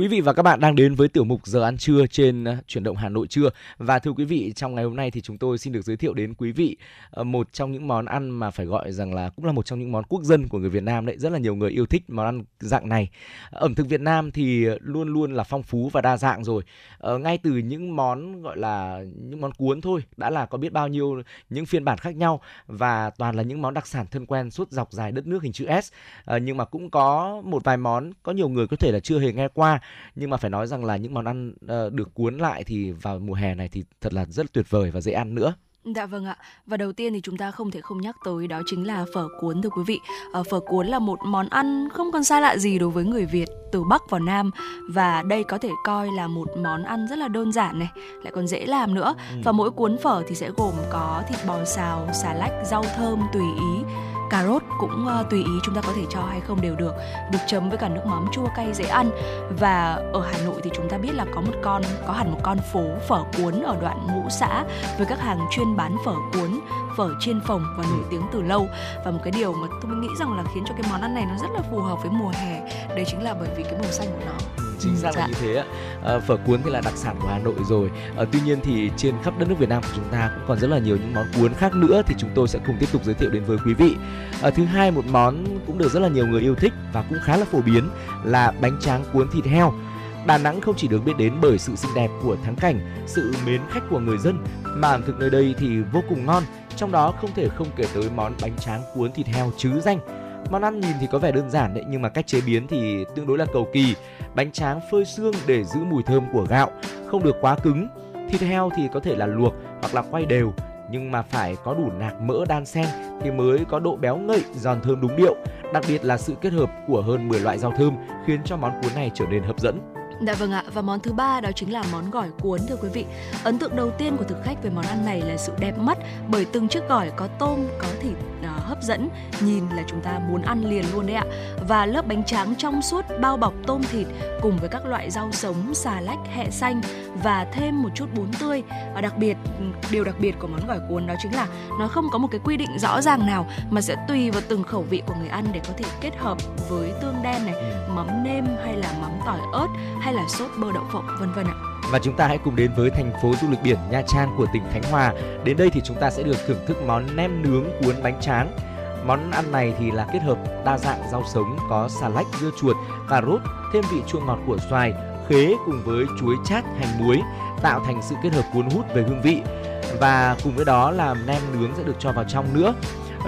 Quý vị và các bạn đang đến với tiểu mục giờ ăn trưa trên ờ, chuyển động Hà Nội trưa. Và thưa quý vị, trong ngày hôm nay thì chúng tôi xin được giới thiệu đến quý vị ờ, một trong những món ăn mà phải gọi rằng là cũng là một trong những món quốc dân của người Việt Nam đấy. Rất là nhiều người yêu thích món ăn dạng này. Ẩm thực Việt Nam thì ờ, luôn luôn là phong phú và đa dạng rồi. Ngay từ những món, gọi là, những món cuốn thôi, đã là có biết bao nhiêu những phiên bản khác nhau và toàn là những món đặc sản thân quen suốt dọc dài đất nước hình chữ S. Nhưng mà cũng có một vài món, có nhiều người có thể là chưa hề nghe qua nhưng mà phải nói rằng là những món ăn uh, được cuốn lại thì vào mùa hè này thì thật là rất tuyệt vời và dễ ăn nữa. Dạ vâng ạ. Và đầu tiên thì chúng ta không thể không nhắc tới đó chính là phở cuốn thưa quý vị. Ờ, phở cuốn là một món ăn không còn xa lạ gì đối với người Việt từ Bắc vào Nam và đây có thể coi là một món ăn rất là đơn giản này, lại còn dễ làm nữa. Và mỗi cuốn phở thì sẽ gồm có thịt bò xào, xà lách, rau thơm tùy ý cà rốt cũng uh, tùy ý chúng ta có thể cho hay không đều được. Được chấm với cả nước mắm chua cay dễ ăn. Và ở Hà Nội thì chúng ta biết là có một con có hẳn một con phố phở cuốn ở đoạn ngũ xã với các hàng chuyên bán phở cuốn phở chiên phồng và nổi tiếng từ lâu. Và một cái điều mà tôi nghĩ rằng là khiến cho cái món ăn này nó rất là phù hợp với mùa hè đấy chính là bởi vì cái màu xanh của nó chính xác là như thế ạ. À, phở cuốn thì là đặc sản của Hà Nội rồi. À, tuy nhiên thì trên khắp đất nước Việt Nam của chúng ta cũng còn rất là nhiều những món cuốn khác nữa thì chúng tôi sẽ cùng tiếp tục giới thiệu đến với quý vị. À, thứ hai một món cũng được rất là nhiều người yêu thích và cũng khá là phổ biến là bánh tráng cuốn thịt heo. Đà Nẵng không chỉ được biết đến bởi sự xinh đẹp của thắng cảnh, sự mến khách của người dân mà ẩm thực nơi đây thì vô cùng ngon. Trong đó không thể không kể tới món bánh tráng cuốn thịt heo chứ danh. Món ăn nhìn thì có vẻ đơn giản đấy nhưng mà cách chế biến thì tương đối là cầu kỳ. Bánh tráng phơi xương để giữ mùi thơm của gạo, không được quá cứng. Thịt heo thì có thể là luộc hoặc là quay đều nhưng mà phải có đủ nạc mỡ đan xen thì mới có độ béo ngậy, giòn thơm đúng điệu. Đặc biệt là sự kết hợp của hơn 10 loại rau thơm khiến cho món cuốn này trở nên hấp dẫn. Dạ vâng ạ, và món thứ ba đó chính là món gỏi cuốn thưa quý vị. Ấn tượng đầu tiên của thực khách về món ăn này là sự đẹp mắt bởi từng chiếc gỏi có tôm, có thịt à, hấp dẫn, nhìn là chúng ta muốn ăn liền luôn đấy ạ. Và lớp bánh tráng trong suốt bao bọc tôm thịt cùng với các loại rau sống, xà lách, hẹ xanh và thêm một chút bún tươi. Và đặc biệt điều đặc biệt của món gỏi cuốn đó chính là nó không có một cái quy định rõ ràng nào mà sẽ tùy vào từng khẩu vị của người ăn để có thể kết hợp với tương đen này, mắm nêm hay là mắm tỏi ớt hay là sốt bơ đậu phộng vân vân ạ. Và chúng ta hãy cùng đến với thành phố du lịch biển Nha Trang của tỉnh Khánh Hòa. Đến đây thì chúng ta sẽ được thưởng thức món nem nướng cuốn bánh tráng. Món ăn này thì là kết hợp đa dạng rau sống có xà lách, dưa chuột, cà rốt, thêm vị chua ngọt của xoài, khế cùng với chuối chát, hành muối tạo thành sự kết hợp cuốn hút về hương vị. Và cùng với đó là nem nướng sẽ được cho vào trong nữa.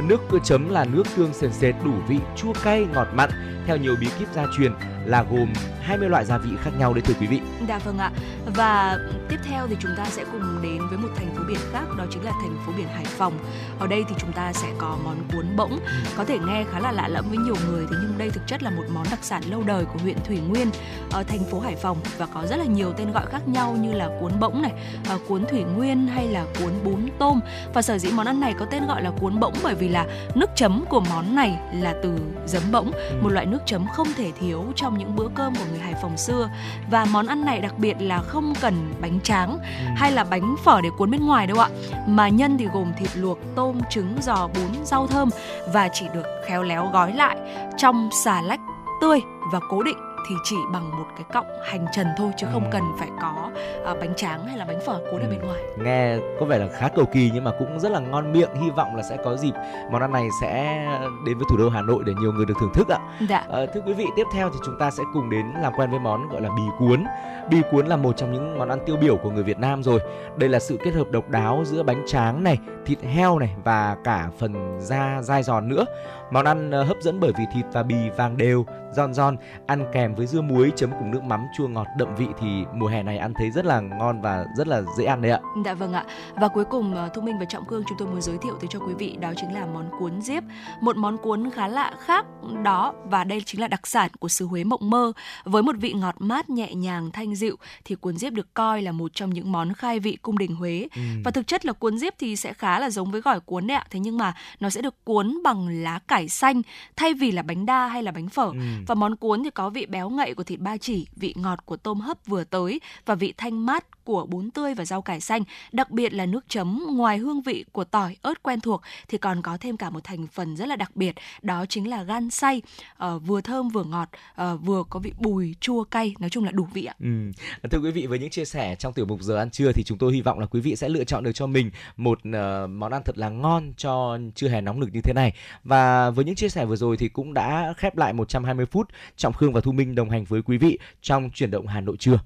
Nước chấm là nước tương sền sệt đủ vị chua cay ngọt mặn theo nhiều bí kíp gia truyền là gồm 20 loại gia vị khác nhau đấy thưa quý vị. Dạ vâng ạ. Và tiếp theo thì chúng ta sẽ cùng đến với một thành phố biển khác đó chính là thành phố biển Hải Phòng. Ở đây thì chúng ta sẽ có món cuốn bỗng, có thể nghe khá là lạ lẫm với nhiều người thế nhưng đây thực chất là một món đặc sản lâu đời của huyện Thủy Nguyên ở thành phố Hải Phòng và có rất là nhiều tên gọi khác nhau như là cuốn bỗng này, ờ, cuốn Thủy Nguyên hay là cuốn bún tôm và sở dĩ món ăn này có tên gọi là cuốn bỗng bởi vì là nước chấm của món này là từ giấm bỗng, một loại nước chấm không thể thiếu trong những bữa cơm của người Hải Phòng xưa. Và món ăn này đặc biệt là không cần bánh tráng hay là bánh phở để cuốn bên ngoài đâu ạ. Mà nhân thì gồm thịt luộc tôm trứng giò bún rau thơm và chỉ được khéo léo gói lại trong xà lách tươi và cố định thì chỉ bằng một cái cọng hành trần thôi chứ không cần phải có à, bánh tráng hay là bánh phở cuốn ở bên ngoài. Nghe có vẻ là khá cầu kỳ nhưng mà cũng rất là ngon miệng hy vọng là sẽ có dịp món ăn này sẽ đến với thủ đô Hà Nội để nhiều người được thưởng thức ạ. Dạ. Ờ, thưa quý vị tiếp theo thì chúng ta sẽ cùng đến làm quen với món gọi là bì cuốn. Bì cuốn là một trong những món ăn tiêu biểu của người Việt Nam rồi. Đây là sự kết hợp độc đáo giữa bánh tráng này thịt heo này và cả phần da dai giòn nữa món ăn ờ, hấp dẫn bởi vì thịt và bì vàng đều giòn giòn ăn kèm với dưa muối chấm cùng nước mắm chua ngọt đậm vị thì mùa hè này ăn thấy rất là ngon và rất là dễ ăn đấy ạ Dạ vâng ạ. Và cuối cùng ờ, Thu Minh và Trọng Cương chúng tôi muốn giới thiệu tới cho quý vị đó chính là món cuốn diếp, một món cuốn khá lạ khác đó và đây chính là đặc sản của xứ Huế Mộng Mơ với một vị ngọt mát nhẹ nhàng thanh dịu thì cuốn diếp được coi là một trong những món khai vị cung đình Huế. Và thực chất là cuốn diếp thì sẽ khá là giống với gỏi cuốn đấy ạ. Thế nhưng mà nó sẽ được cuốn bằng lá cải xanh thay vì là bánh đa hay là bánh phở. Và món cuốn thì có vị béo ngậy của thịt ba chỉ, vị ngọt của tôm hấp vừa tới và vị thanh mát của bún tươi và rau cải xanh, đặc biệt là nước chấm ngoài hương vị của tỏi, ớt quen thuộc thì còn có thêm cả một thành phần rất là đặc biệt, đó chính là gan xay, ờ, vừa thơm vừa ngọt, ờ, vừa có vị bùi, chua cay, nói chung là đủ vị ạ. Ừ. Thưa quý vị với những chia sẻ trong tiểu mục giờ ăn trưa thì chúng tôi hy vọng là quý vị sẽ lựa chọn được cho mình một uh, món ăn thật là ngon cho trưa hè nóng nực như thế này. Và với những chia sẻ vừa rồi thì cũng đã khép lại 120 phút Trọng Khương và Thu Minh đồng hành với quý vị trong chuyển động Hà Nội trưa.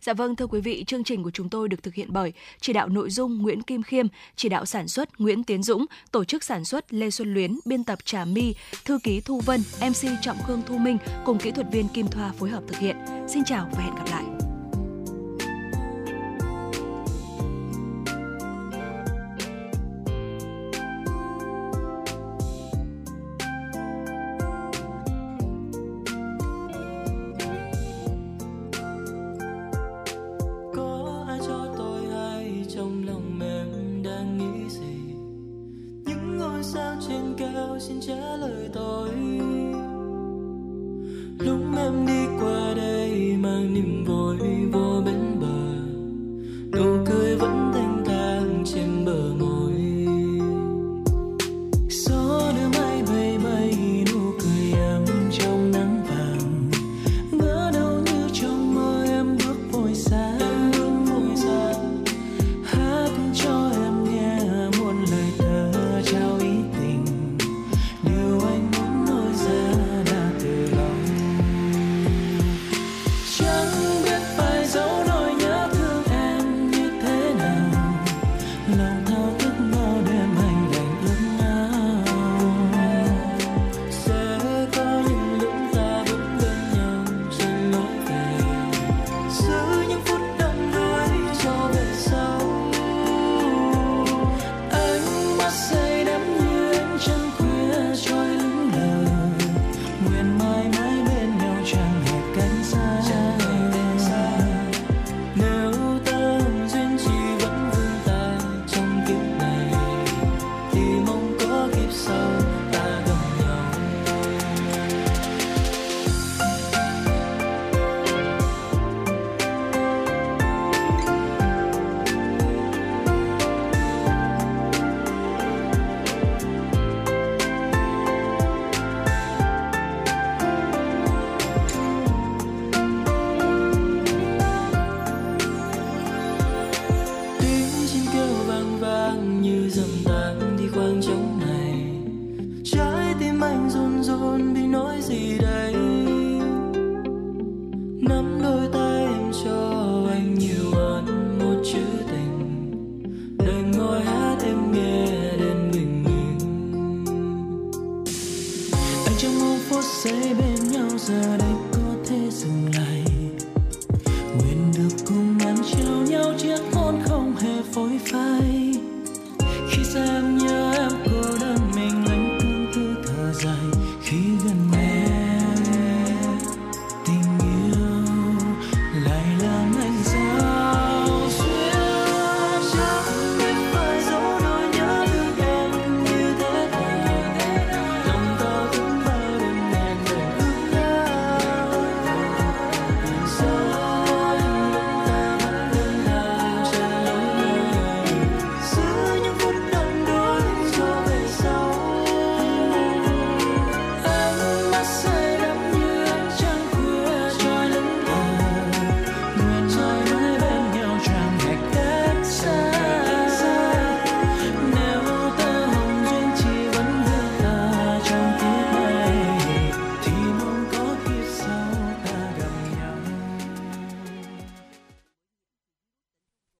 Dạ vâng thưa quý vị, chương trình của chúng tôi được thực hiện bởi chỉ đạo nội dung Nguyễn Kim Khiêm, chỉ đạo sản xuất Nguyễn Tiến Dũng, tổ chức sản xuất Lê Xuân Luyến, biên tập Trà My, thư ký Thu Vân, MC Trọng Khương Thu Minh cùng kỹ thuật viên Kim Thoa phối hợp thực hiện. Xin chào và hẹn gặp lại.